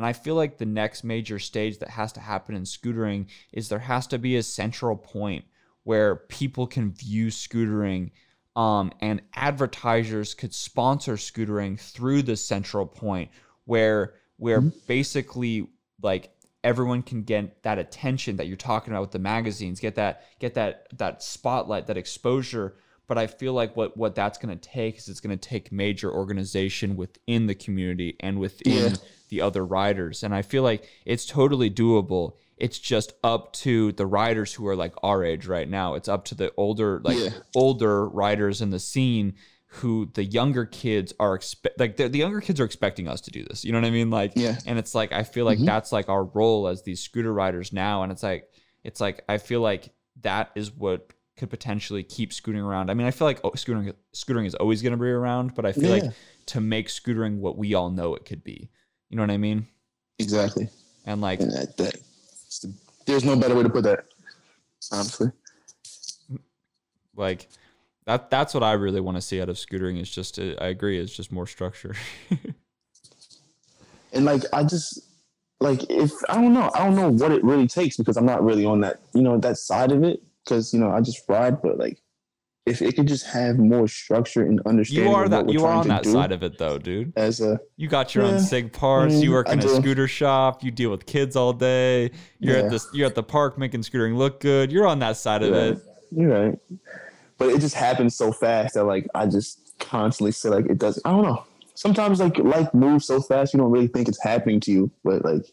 and I feel like the next major stage that has to happen in scootering is there has to be a central point where people can view scootering um, and advertisers could sponsor scootering through the central point where where mm-hmm. basically like everyone can get that attention that you're talking about with the magazines get that get that that spotlight that exposure but I feel like what what that's going to take is it's going to take major organization within the community and within yeah. the other riders, and I feel like it's totally doable. It's just up to the riders who are like our age right now. It's up to the older like yeah. older riders in the scene who the younger kids are expect like the, the younger kids are expecting us to do this. You know what I mean? Like yeah. and it's like I feel like mm-hmm. that's like our role as these scooter riders now and it's like it's like I feel like that is what could potentially keep scooting around. I mean, I feel like oh, scootering scootering is always going to be around, but I feel yeah. like to make scootering what we all know it could be. You know what I mean? Exactly. And like and that, that, there's no better way to put that. Honestly. Like that that's what I really want to see out of scootering is just I agree, it's just more structure. and like I just like if I don't know, I don't know what it really takes because I'm not really on that, you know, that side of it because you know I just ride, but like if it could just have more structure and understanding. You are that you are on that side of it though, dude. As a you got your yeah, own sig parts. you mm, work in a scooter shop. You deal with kids all day. You're yeah. at this. You're at the park making scootering look good. You're on that side of it. You're right. But it just happens so fast that like I just constantly say like it does. I don't know. Sometimes like life moves so fast you don't really think it's happening to you, but like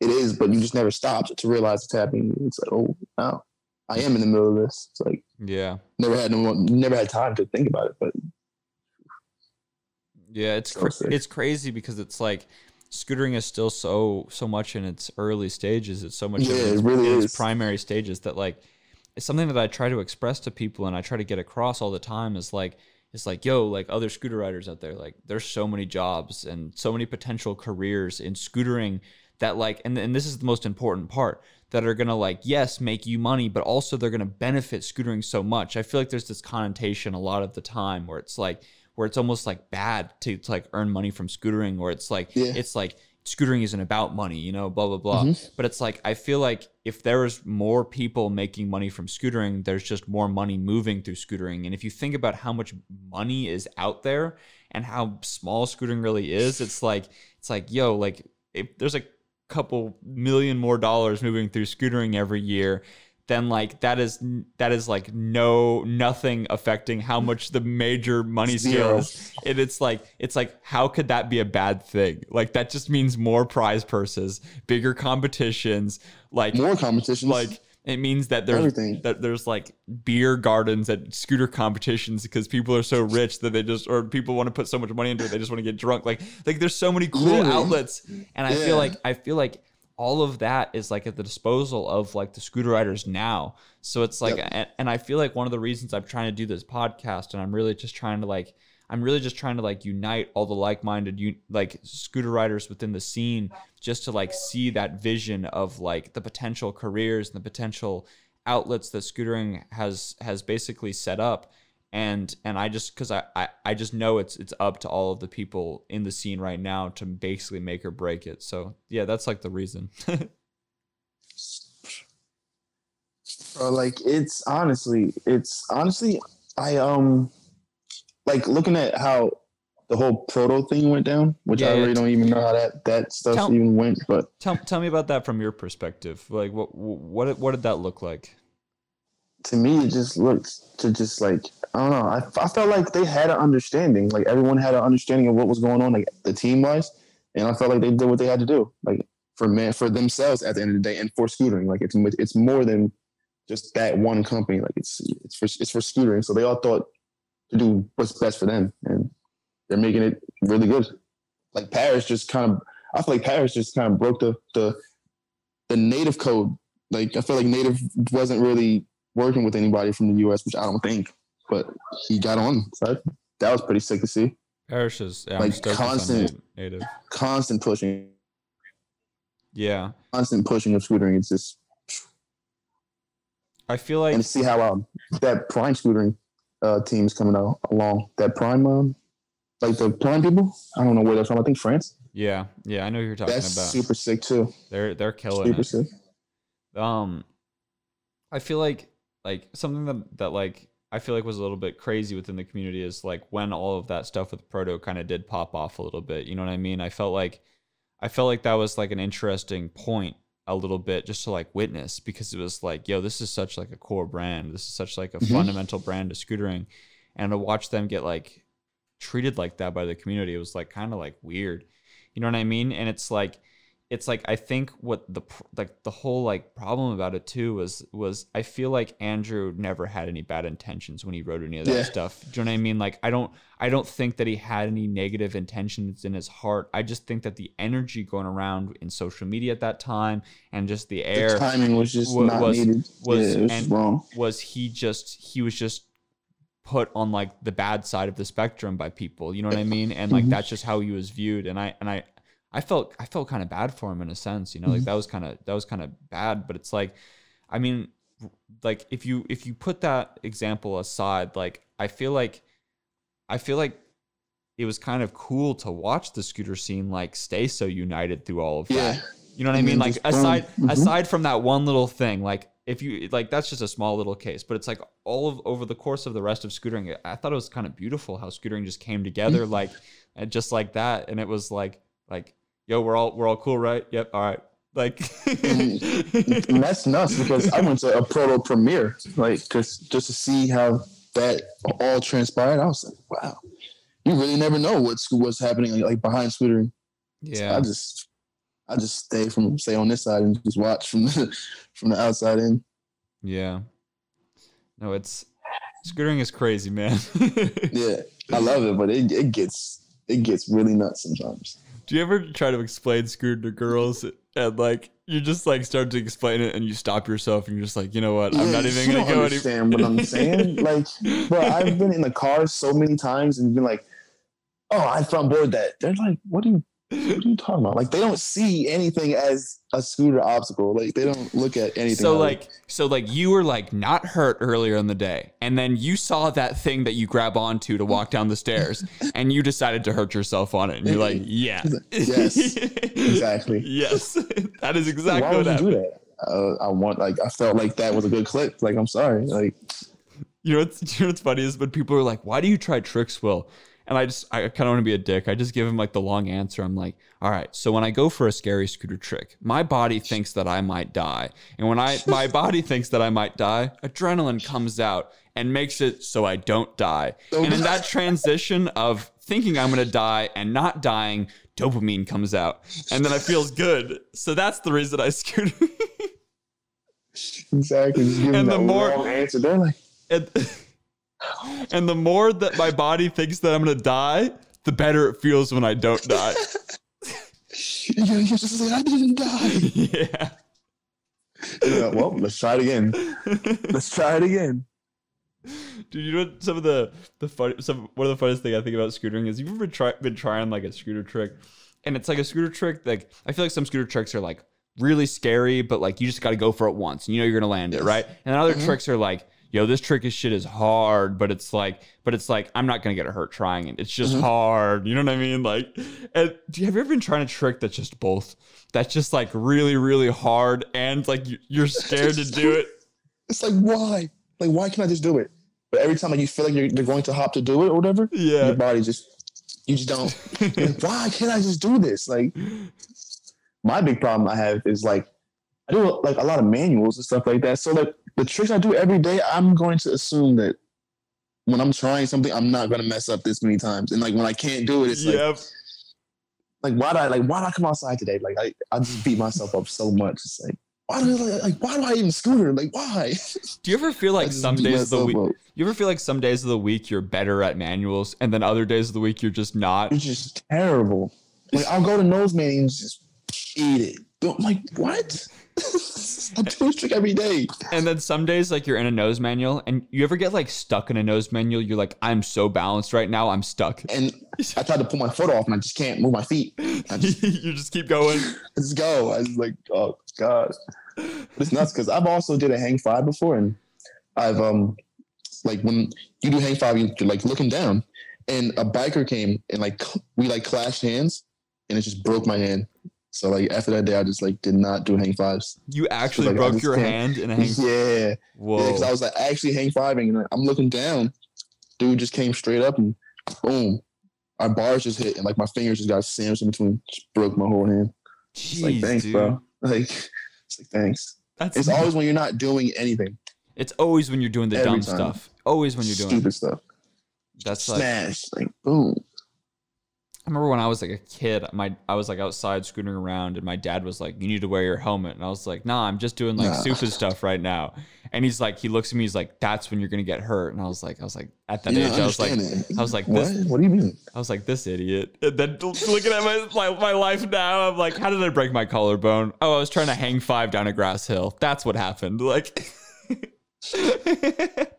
it is. But you just never stop to realize it's happening. It's like oh wow. I am in the middle of this. It's like yeah, never had no, never had time to think about it, but Yeah, it's So cra- it's crazy because it's like scootering is still so so much in its early stages. It's so much Yeah, in, its, it really in is. its primary stages that like it's something that I try to express to people and I try to get across all the time is like it's like yo like other scooter riders out there like there's so many jobs and so many potential careers in scootering that like and, and this is the most important part that are gonna like yes make you money but also they're gonna benefit scootering so much i feel like there's this connotation a lot of the time where it's like where it's almost like bad to, to like earn money from scootering or it's like Yeah. it's like scootering isn't about money you know blah blah blah Mhm. but it's like i feel like if there was more people making money from scootering there's just more money moving through scootering and if you think about how much money is out there and how small scootering really is it's like it's like yo like if there's a couple million more dollars moving through scootering every year then like that is that is like no nothing affecting how much the major money scale Zero. is and it's like it's like how could that be a bad thing like that just means more prize purses bigger competitions like More competitions. like it means that there's Everything. that there's like beer gardens at scooter competitions because people are so rich that they just or people want to put so much money into it they just want to get drunk like like there's so many cool Literally. outlets and i Yeah. feel like i feel like all of that is like at the disposal of like the scooter riders now so it's like Yep. and, and i feel like one of the reasons i'm trying to do this podcast and i'm really just trying to like i'm really just trying to like unite all the like-minded like scooter riders within the scene just to like see that vision of like the potential careers and the potential outlets that scootering has has basically set up and and i just because I, I i just know it's it's up to all of the people in the scene right now to basically make or break it so yeah that's like the reason Bro, like it's honestly, it's honestly, I um, like looking at how the whole proto thing went down, which Yeah, I yeah. really don't even know how that that stuff Tell- even went. But tell, tell me about that from your perspective like what what what did that look like to me, it just looked to just like I don't know. I, I felt like they had an understanding. Like everyone had an understanding of what was going on, like the team wise, and I felt like they did what they had to do, like for man for themselves at the end of the day, and for scootering. Like it's it's more than just that one company. Like it's it's for it's for scootering. So they all thought to do what's best for them, and they're making it really good. Like Paris just kind of, I feel like Paris just kind of broke the the the native code. Like I feel like native wasn't really working with anybody from the U.S., which I don't think, but he got on. So that was pretty sick to see. Parrish is yeah, Like stoked it's on constant- native Constant pushing, yeah constant pushing of scootering. It's just i feel like and see how um, that prime scootering uh, team is coming out along. That prime, um, like the prime people. I don't know where they're from. I think France. yeah yeah i know who you're talking That's about super sick too. they're they're killing Super it sick. um i feel like like something that that like i feel like was a little bit crazy within the community is like when all of that stuff with proto kind of did pop off a little bit you know what i mean? I felt like i felt like that was like an interesting point a little bit just to like witness because it was like yo this is such like a core brand. This is such like a Mhm. fundamental brand to scootering. And to watch them get like treated like that by the community it was like kind of like weird. You know what i mean? And it's like it's like i think what the like the whole like problem about it too was was i feel like andrew never had any bad intentions when he wrote any of that Yeah. stuff do you know what i mean like i don't i don't think that he had any negative intentions in his heart i just think that the energy going around in social media at that time and just the air The timing was just wa- not was- needed. was- yeah, it was wrong. was he just he was just put on like the bad side of the spectrum by people you know what i mean and like Mhm. that's just how he was viewed and i and i i felt i felt kind of bad for him in a sense you know like Mhm. that was kind of that was kind of bad but it's like i mean like if you if you put that example aside like i feel like i feel like it was kind of cool to watch the scooter scene like stay so united through all of that Yeah. you know what I mean? Like aside Mhm. aside from that one little thing, like if you like that's just a small little case, but it's like all of over the course of the rest of scootering, I thought it was kind of beautiful how scootering just came together Mm-hmm. like just like that, and it was like like yo, we're all we're all cool, right? Yep, all right. Like and that's nuts because I went to a proto premiere, like just just to see how that all transpired. I was like, wow, you really never know what's what's happening like, like behind scootering. yeah, I just I just stay from stay on this side and just watch from the from the outside in. yeah. No, it's scootering is crazy, man. Yeah, I love it, but it it gets it gets really nuts sometimes. Do you ever try to explain scooter to girls and like you just like start to explain it and you stop yourself and you're just like, you know what? I'm Yeah, not even gonna go understand any- what I'm saying. Like, bro, I've been in the car so many times and been like, "Oh, I front board that." They're like, "What are you? What are you talking about?" Like, they don't see anything as a scooter obstacle. Like, they don't look at anything. So as- like so like you were like not hurt earlier in the day and then you saw that thing that you grab onto to walk down the stairs and you decided to hurt yourself on it and you're like, yeah. Yes. exactly. yes. that is exactly Why what would you do that? Uh, I want like I felt like that was a good clip. Like, I'm sorry. Like, You know what's you know what's funny is when people are like, "Why do you try tricks, Will?" And I just I kind of want to be a dick. I just give him like the long answer. I'm like, "All right, so when I go for a scary scooter trick, my body thinks that I might die, and when I my body thinks that I might die, adrenaline comes out and makes it so I don't die. And in that transition of thinking I'm gonna die and not dying, dopamine comes out, and then it feels good. So that's the reason I scooter. exactly. And the more- answer. They're like, and, and the more that my body thinks that I'm gonna die, the better it feels when I don't die. "You're you're just like I didn't die." yeah. Yeah, well, let's try it again. Let's try it again. Dude, you know what some of the the fun some one of the funniest thing I think about scootering is you've ever try, been trying like a scooter trick, and it's like a scooter trick like I feel like some scooter tricks are like really scary, but like you just got to go for it once and you know you're gonna land it right, and then other Mhm. tricks are like. Yo, this trick is shit is hard, but it's like, but it's like I'm not gonna get hurt trying it. It's just Mhm. hard. You know what I mean? Like, and do you have you ever been trying a trick that's just both? That's just like really, really hard, and like you- you're scared to do it. It's like why? Like why can't I just do it? But every time like you feel like you're, you're going to hop to do it or whatever, Yeah. your body just you just don't. like, why can't I just do this? Like my big problem I have is like I do like a lot of manuals and stuff like that. So like the tricks I do every day, I'm going to assume that when I'm trying something, I'm not going to mess up this many times. And like when I can't do it, it's like yep. like why did I like why did I come outside today? Like I, I just beat myself up so much. It's like why do I like, like why do I even scooter? Like why? Do you ever feel like some days of the week? up. You ever feel like some days of the week you're better at manuals, and then other days of the week you're just not? It's just terrible. Like I'll go to nose man and just eat it. I'm like what? I do this trick every day. And then some days like you're in a nose manual, and you ever get like stuck in a nose manual? You're like, I'm so balanced right now, I'm stuck. And I tried to pull my foot off and I just can't move my feet. Just, you just keep going. Just go. I was like, oh god. It's nuts because I've also did a hang five before and I've um like when you do hang five, you- you're like looking down and a biker came and like we like clashed hands and it just broke my hand. So like after that day, I just like did not do hang fives. You actually Like, broke your hand in a hang. Yeah, Whoa. yeah, because I was like actually hang fiving and I'm looking down. Dude just came straight up and boom, our bars just hit and like my fingers just got sandwiched in between, just broke my whole hand. It's Jeez, like thanks, dude. bro. Like it's like thanks. That's It's always when you're not doing anything. It's always when you're doing the Every dumb time. stuff. Always when you're doing. stupid stuff. That's like. Smash, like boom. I remember when I was like a kid, my I was like outside scooting around, and my dad was like, "You need to wear your helmet," and I was like, "Nah, I'm just doing like Nah. stupid stuff right now." And he's like, he looks at me, he's like, "That's when you're gonna get hurt," and I was like, I was like, at that You age, don't I was like, it. I was like, what? this, What do you mean? I was like, this idiot. And then looking at my, my my life now, I'm like, how did I break my collarbone? Oh, I was trying to hang five down a grass hill. That's what happened. Like.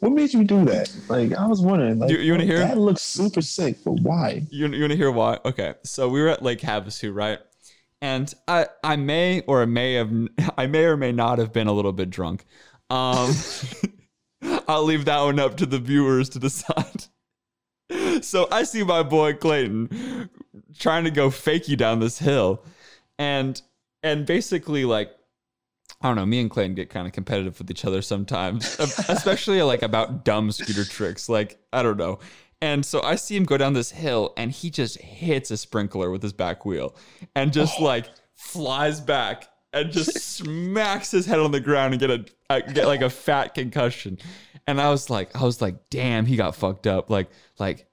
What made you do that? Like I was wondering. Like, You- you wanna hear? That looks super sick, but why? You, you want to hear why? Okay, so we were at Lake Havasu, right? And I I may or may have I may or may not have been a little bit drunk. Um, I'll leave that one up to the viewers to decide. So I see my boy Clayton trying to go fakey down this hill, and and basically like I don't know, me and Clayton get kind of competitive with each other sometimes, especially like about dumb scooter tricks. Like, I don't know. And so I see him go down this hill and he just hits a sprinkler with his back wheel and just oh. like flies back and just smacks his head on the ground and get a, a get like a fat concussion. And I was like, I was like, damn, he got fucked up. Like, like,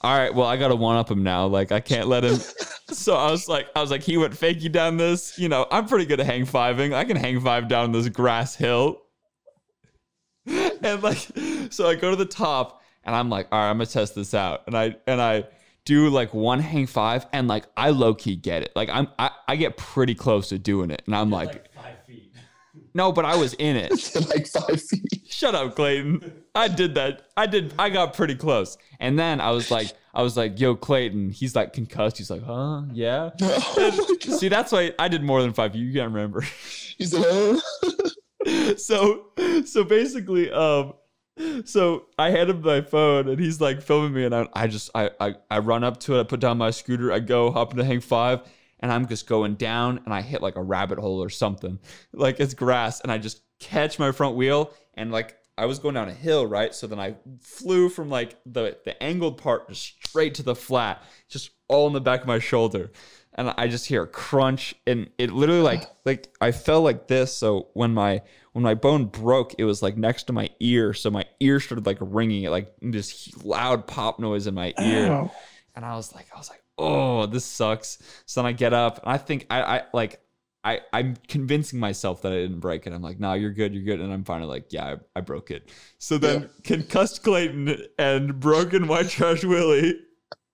all right, well, I gotta one up him now. Like, I can't let him. So I was like, I was like, he went fakey down this. You know, I'm pretty good at hang fiving. I can hang five down this grass hill. And like, so I go to the top and I'm like, all right, I'm gonna test this out, and I and I do like one hang five, and like I low key get it. Like I'm I, I get pretty close to doing it, and I'm like, like. No, but I was in it. like five feet. Shut up, Clayton. I did that. I did. I got pretty close, and then I was like, I was like, yo, Clayton. He's like concussed. He's like, huh? Yeah. Oh god. See, that's why I did more than five. You can't remember. He said, huh? so so basically um so i hand him my phone and he's like filming me and i, I just I, I i run up to it i put down my scooter i go hop into hang five and i'm just going down and i hit like a rabbit hole or something like it's grass and i just catch my front wheel and like i was going down a hill right so then i flew from like the the angled part just straight to the flat just all in the back of my shoulder and I just hear a crunch, and it literally like like I fell like this. So when my when my bone broke, it was like next to my ear, so my ear started like ringing, it like this loud pop noise in my ear, Ow. and I was like, I was like, oh, this sucks. So then I get up, and I think I I like. I, I'm convincing myself that I didn't break it. I'm like, no, you're good, you're good. And I'm finally like, yeah, I, I broke it. So then concussed Clayton and broken white trash Willie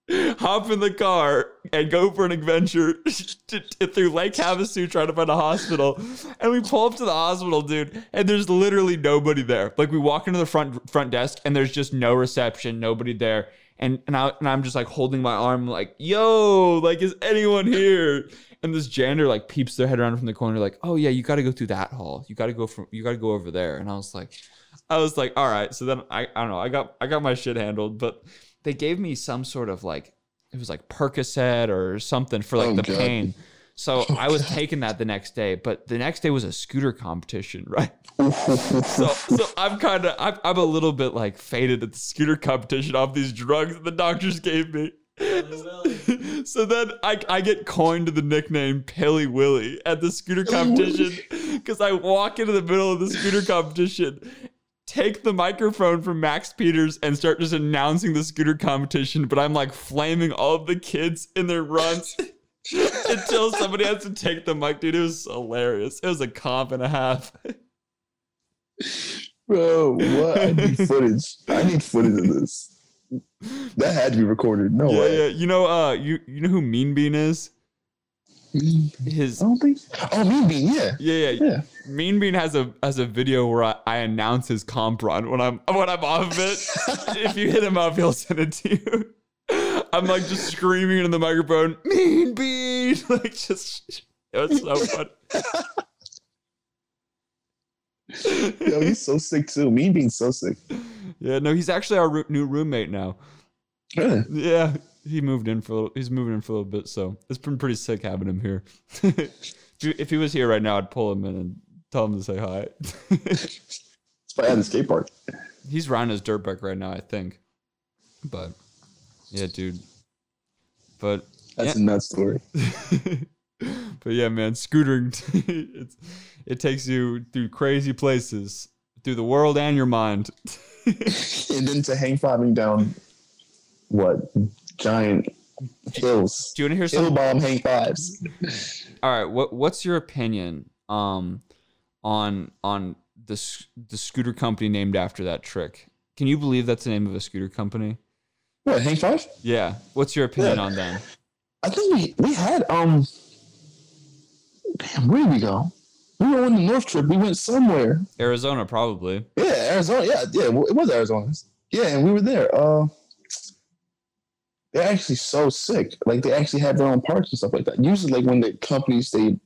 hop in the car and go for an adventure to, to- through Lake Havasu trying to find a hospital. And we pull up to the hospital, dude, and there's literally nobody there. Like we walk into the front front desk and there's just no reception, nobody there. And and, I, and I'm just like holding my arm, like, yo, like, is anyone here? And this janitor like peeps their head around from the corner, like, oh yeah, you got to go through that hall. You got to go from, you got to go over there. And I was like, I was like, all right. So then I, I don't know, I got, I got my shit handled, but they gave me some sort of like, it was like Percocet or something for like Oh, the God. pain. So I was taking that the next day, but the next day was a scooter competition, right? So, so I'm kind of, I'm, I'm a little bit like faded at the scooter competition off these drugs that the doctors gave me. so then I, I get coined the nickname Pilly Willy at the scooter competition because I walk into the middle of the scooter competition, take the microphone from Max Peters, and start just announcing the scooter competition. But I'm like flaming all of the kids in their runs until somebody has to take the mic. Dude, it was hilarious. It was a comp and a half. Bro, what? I need footage. I need footage of this. That had to be recorded. No yeah, way. yeah. You know, uh, you you know who Mean Bean is? I His don't think. Oh, Mean Bean, yeah. yeah, yeah. Yeah. Mean Bean has a has a video where I, I announce his comp run when I'm when I'm off of it. if you hit him up, he'll send it to you. I'm like just screaming into the microphone, Mean Bean, like just it was so fun. Yo, he's so sick too. Mean Bean's so sick. yeah, no, he's actually our new roommate now. Yeah. Yeah, he moved in for a little. He's moving in for a little bit, so it's been pretty sick having him here. if, he, was here right now, I'd pull him in and tell him to say hi. It's at the skate park. He's riding his dirt bike right now, I think. But yeah, dude. But That's a nuts story. but yeah, man, scootering it's it takes you through crazy places, through the world and your mind. and then to hang fiving down what giant hills. Do you want to hear some bomb hang fives. All right, what what's your opinion um on on the the scooter company named after that trick? Can you believe that's the name of a scooter company? What, hang five? Yeah. What's your opinion Yeah. on them? I think we we had um damn, where did we go? We were on the North trip. We went somewhere. Arizona, probably. Yeah, Arizona. Yeah, yeah, it was Arizona. Yeah, and we were there. Uh they're actually so sick. Like they actually have their own parts and stuff like that. Usually like when the companies they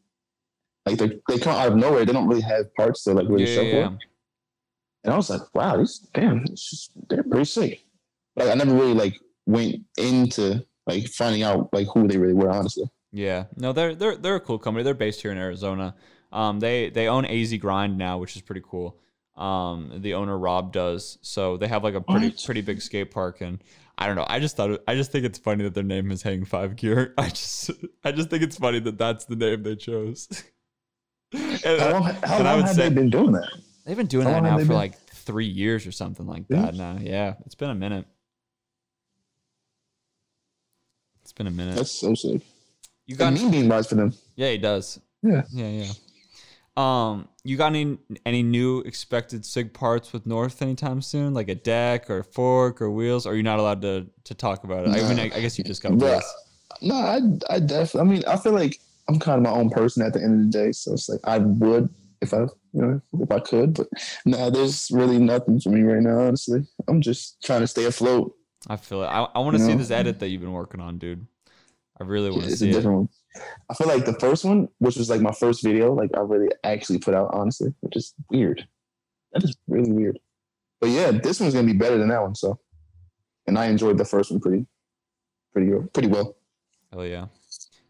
like they they come out of nowhere, they don't really have parts to like really Yeah, show yeah. And I was like, wow, these damn, it's just, they're pretty sick. Like I never really like went into like finding out like who they really were, honestly. Yeah, no, they're they're they're a cool company. They're based here in Arizona. Um, they they own AZ Grind now, which is pretty cool. Um, the owner Rob does, so they have like a pretty What? pretty big skate park, and I don't know. I just thought it, I just think it's funny that their name is Hang Five Gear. I just I just think it's funny that that's the name they chose. and How long, how and I long would have say- they been doing that? they've been doing how that now for been- like three years or something like Yeah. that. Now, yeah, it's been a minute. It's been a minute. That's so sick. you Got mean bean rides for them. yeah, he does. Yeah. Yeah, yeah. Um, you got any any new expected sig parts with North anytime soon? Like a deck or a fork or wheels? Or are you not allowed to to talk about it? I mean, I, I guess you just got wheels. No, I I definitely. I mean, I feel like I'm kind of my own person at the end of the day. So it's like I would if I, you know, if I could, but no, there's really nothing for me right now. Honestly, I'm just trying to stay afloat. I feel it. I, I want to You see know? this edit that you've been working on, dude. I really want to see a it. different one. I feel like the first one, which was like my first video, like I really actually put out, honestly, which is weird. That is really weird. But yeah, this one's gonna be better than that one. So, and I enjoyed the first one pretty, pretty, pretty well. Hell yeah.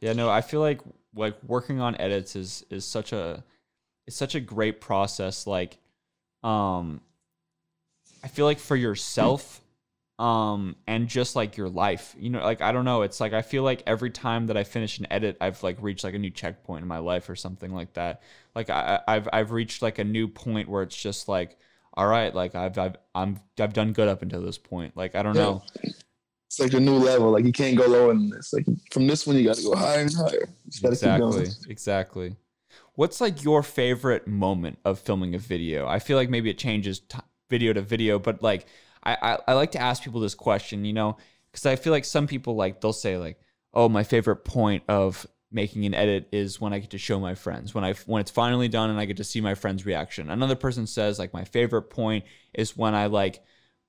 Yeah, no, I feel like like working on edits is is such a it's such a great process. Like, um I feel like for yourself, um, and just like your life. You know, like I don't know, it's like I feel like every time that I finish an edit, I've like reached like a new checkpoint in my life or something like that. Like I I've I've reached like a new point where it's just like all right, like I've I've I'm I've done good up until this point. Like I don't Yeah. know. It's like a new level. Like you can't go lower than this. Like from this one, you got to go higher and higher. Exactly exactly what's like your favorite moment of filming a video i feel like maybe it changes t- video to video but like I, I i like to ask people this question you know because i feel like some people like they'll say like oh my favorite point of making an edit is when i get to show my friends when i when it's finally done and i get to see my friends reaction another person says like my favorite point is when i like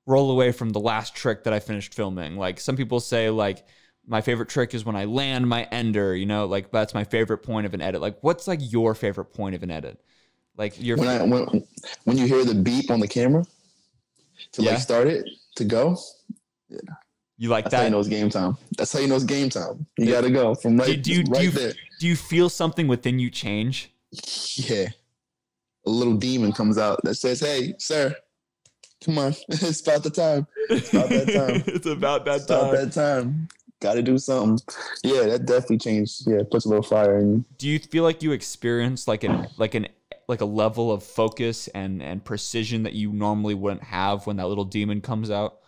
roll away from the last trick that i finished filming like some people say like my favorite trick is when I land my ender, you know, like that's my favorite point of an edit. Like what's like your favorite point of an edit? Like your When I when when you hear the beep on the camera to Yeah. like start it to go, you like that's how you that? know it's game time. That's how you know it's game time. You Yeah. got to go from right, Do, you do right you, there. do you feel something within you change? Yeah, a little demon comes out that says, "Hey, sir, come on, it's about the time. It's about that time. it's about that It's about that time. Got to do something." Yeah, that definitely changed. Yeah, puts a little fire in you. Do you feel like you experience like an like an like a level of focus and and precision that you normally wouldn't have when that little demon comes out?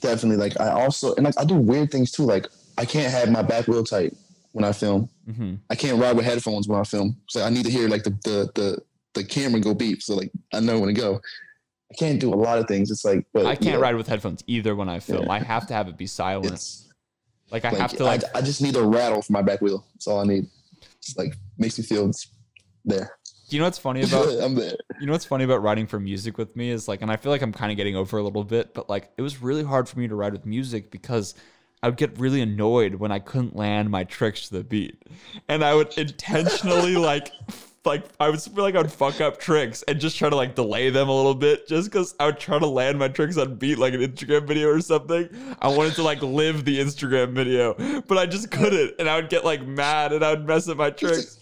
Definitely. Like I also and like I do weird things too. Like I can't have my back wheel tight when I film. hmm I can't ride with headphones when I film. So I need to hear like the the the, the camera go beep. So like I know when to go. I can't do a lot of things. It's like but I can't ride with headphones either when I film. Yeah. I have to have it be silent. It's like I like, have to like I, I just need a rattle for my back wheel. That's all I need. It's like makes me feel it's there. You know what's funny about you know what's funny about writing for music with me is like, and I feel like I'm kind of getting over a little bit, but like it was really hard for me to write with music because I would get really annoyed when I couldn't land my tricks to the beat, and I would intentionally like. Like I would feel like I'd fuck up tricks and just try to like delay them a little bit, just because I would try to land my tricks on beat like an Instagram video or something. I wanted to like live the Instagram video, but I just couldn't, and I would get like mad and I would mess up my tricks.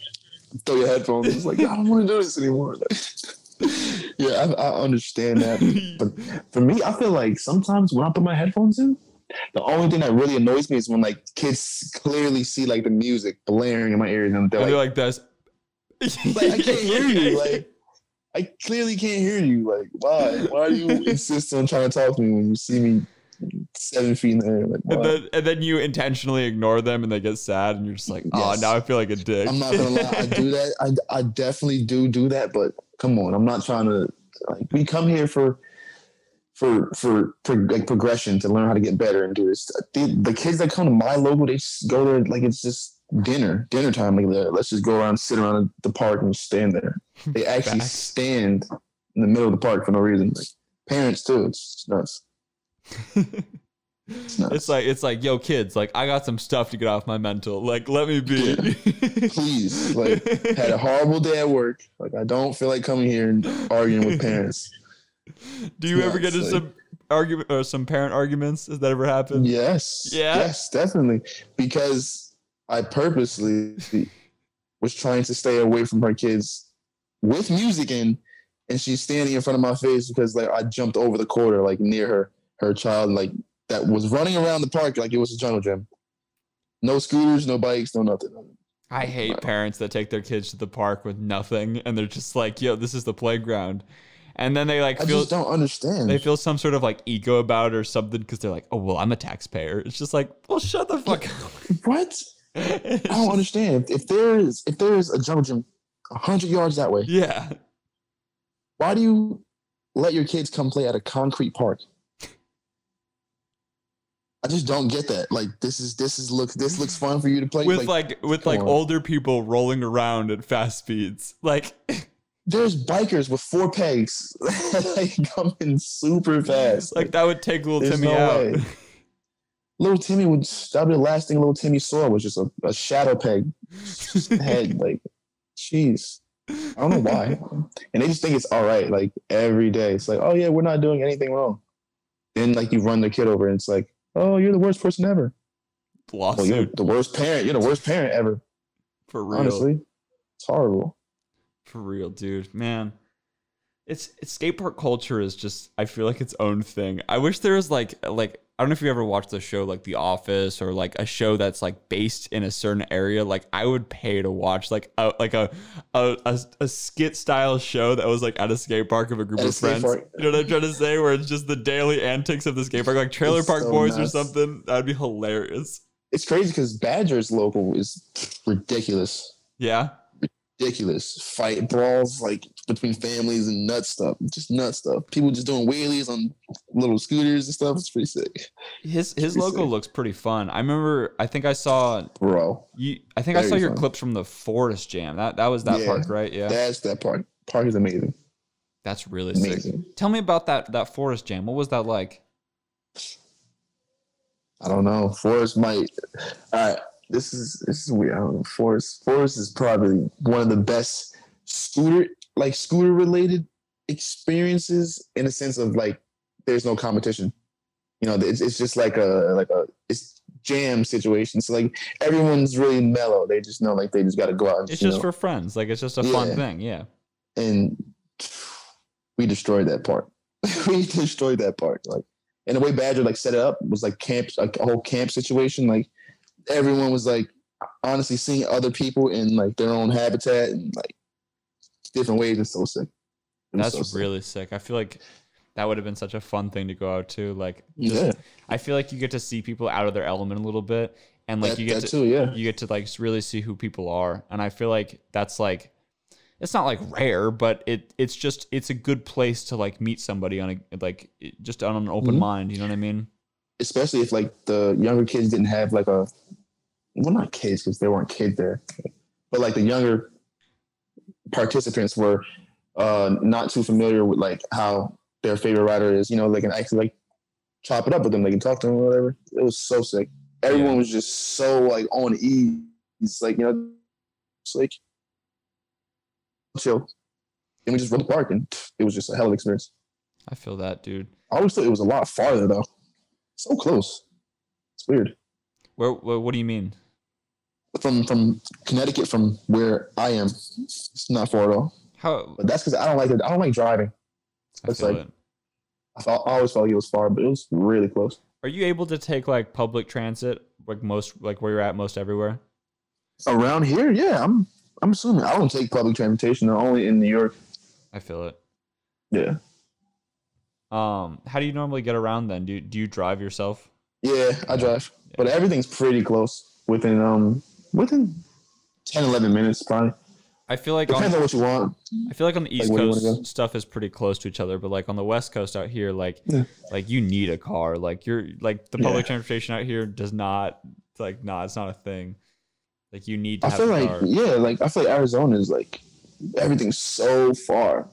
Throw your headphones. It's like I don't want to do this anymore. yeah, I, I understand that. But for me, I feel like sometimes when I put my headphones in, the only thing that really annoys me is when like kids clearly see like the music blaring in my ears and they're And they're like, like this. like, I can't hear you. Like I clearly can't hear you. Like why? Why do you insist on trying to talk to me when you see me seven feet in the air? Like And then, and then you intentionally ignore them and they get sad and you're just like, oh, Yes. now I feel like a dick. I'm not gonna lie, I do that. I I definitely do do that. But come on, I'm not trying to. Like, we come here for for for for like progression to learn how to get better and do this. The, the kids that come to my local, they just go there like it's just dinner dinner time. Like let's just go around, sit around the park and stand there. They actually stand in the middle of the park for no reason. Like parents too. It's nuts. It's nuts. it's like it's like, yo, kids, like I got some stuff to get off my mental. Like, let me be. Please, like had a horrible day at work. Like I don't feel like coming here and arguing with parents. Do you ever get into nuts, some argument or uh, some parent arguments? Has that ever happened? Yes. Yeah? Yes, definitely. Because I purposely was trying to stay away from her kids with music in, and she's standing in front of my face because like I jumped over the quarter, like near her, her child, like that was running around the park like it was a jungle gym. No scooters, no bikes, no nothing. I hate parents that take their kids to the park with nothing and they're just like, yo, this is the playground. And then they like I just don't understand. they feel some sort of like ego about it or something because they're like, oh well, I'm a taxpayer. It's just like, well, shut the fuck up. what? I don't just- understand. If there is if there is a jungle gym hundred yards that way, Yeah. why do you let your kids come play at a concrete park? I just don't get that. Like this is this is look this looks fun for you to play with like, with like on. older people rolling around at fast speeds. Like there's bikers with four pegs like coming super fast. like that would take little There's Timmy no out. way. Little Timmy would that'd be the last thing little Timmy saw was just a, a shadow peg head. Like, jeez. I don't know why. And they just think it's all right, like every day. It's like, oh yeah, we're not doing anything wrong. Then like you run the kid over and it's like, oh, you're the worst person ever. Well, oh, you're the worst parent. You're the worst parent ever. for real. Honestly. It's horrible. For real, dude. Man. It's it's skate park culture is just I feel like its own thing. I wish there was like like I don't know if you ever watched the show like The Office or like a show that's like based in a certain area. Like I would pay to watch like a like a a, a, a skit style show that was like at a skate park of a group At of friends. park. You know what I'm trying to say? Where it's just the daily antics of the skate park, like Trailer It's Park so Boys nuts. or something. That'd be hilarious. It's crazy because Badger's local is ridiculous. Yeah. Ridiculous fight brawls like between families and nut stuff just nut stuff people just doing wheelies on little scooters and stuff it's pretty sick His his logo sick. looks pretty fun. I remember I think I saw bro you I think I saw your fun. clips from the Forest Jam. That that was that Yeah. park, right? Yeah. that's that part part is amazing That's really sick. amazing Tell me about that that Forest Jam. What was that like? i don't know Forest might all right this is this is weird. I don't know. Forrest forrest is probably one of the best scooter like scooter related experiences in a sense of like there's no competition. You know it's, it's just like a like a it's jam situation. So like everyone's really mellow. They just know like they just got to go out and It's just know, for friends. Like it's just a fun thing. Yeah. and we destroyed that part. We destroyed that part. Like and the way badger like set it up. Was like camp like a whole camp situation. Like everyone was like honestly seeing other people in like their own habitat and like different ways it's so sick That's so sick. really sick. I feel like that would have been such a fun thing to go out to. Like just, yeah I feel like you get to see people out of their element a little bit and like that, you get to too yeah you get to like really see who people are and i feel like that's like it's not like rare but it it's just it's a good place to like meet somebody on a like just on an open Mhm. mind you know what i mean especially if like the younger kids didn't have like a well not kids because there weren't kids there but like the younger participants were uh not too familiar with like how their favorite rider is you know they can actually like chop it up with them they can talk to them or whatever. It was so sick. Everyone Yeah. was just so like on ease like you know it's like chill. And we just rode the park and it was just a hell of an experience. I feel that dude. I always thought it was a lot farther though so close it's weird where, where what do you mean from from Connecticut, from where I am, it's not far at all. how But that's because I don't like it. I don't like driving. i It's feel like- it I, thought, I always felt like it was far, but it was really close. are you able to take like public transit like most like where you're at most everywhere Around here, yeah, I'm. I'm assuming I don't take public transportation. Only in New York. i feel it Yeah, um how do you normally get around then do, do you drive yourself yeah, I drive, but everything's pretty close. Within um, within 10, 11 minutes, probably. i feel like Depends on what you want. I feel like on the East you Coast stuff is pretty close to each other, but like on the West Coast out here, like Yeah. like you need a car. Like you're like the public Yeah. transportation out here does not like nah, it's not a thing. Like you need to I feel like car. yeah, like I feel like Arizona is like everything's so far.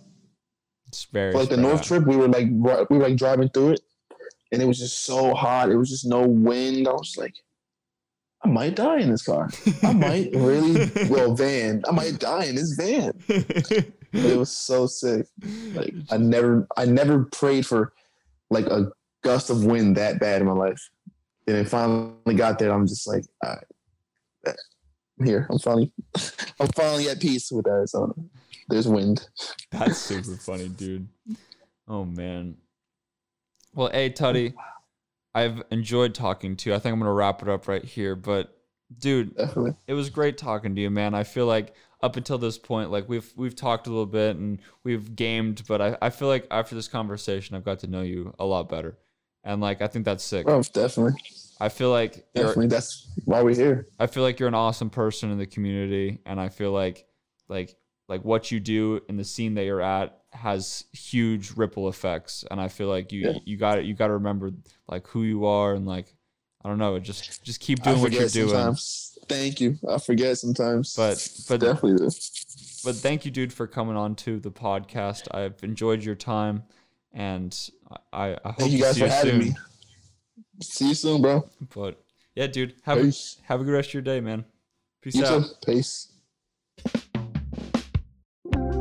It's very For like the North out. trip, we were like we were like driving through it, and it was just so hot. It was just no wind. I was like, I might die in this car. I might really well van. I might die in this van. But it was so sick. Like I never, I never prayed for like a gust of wind that bad in my life. And it finally got there. I'm just like, all right, I'm here. I'm finally, I'm finally at peace with Arizona. There's wind. That's super funny, dude. Oh man. Well, hey Tutty, oh, I've enjoyed talking to you. I think I'm gonna wrap it up right here. But dude, Definitely. it was great talking to you, man. I feel like up until this point, like we've we've talked a little bit and we've gamed, but I, I feel like after this conversation, I've got to know you a lot better, and like I think that's sick. Oh, definitely. I feel like Definitely. That's why we're here. I feel like you're an awesome person in the community, and I feel like like like what you do in the scene that you're at has huge ripple effects and i feel like you Yeah. you got you got to remember like who you are and like i don't know just just keep doing what you're forget doing. Thank you. I forget sometimes. but but definitely but thank you dude for coming on to the podcast i've enjoyed your time and i i hope Thank you guys see for you having soon me. See you soon, bro. but yeah dude have a, Peace. have a good rest of your day man peace You out too. Peace thank you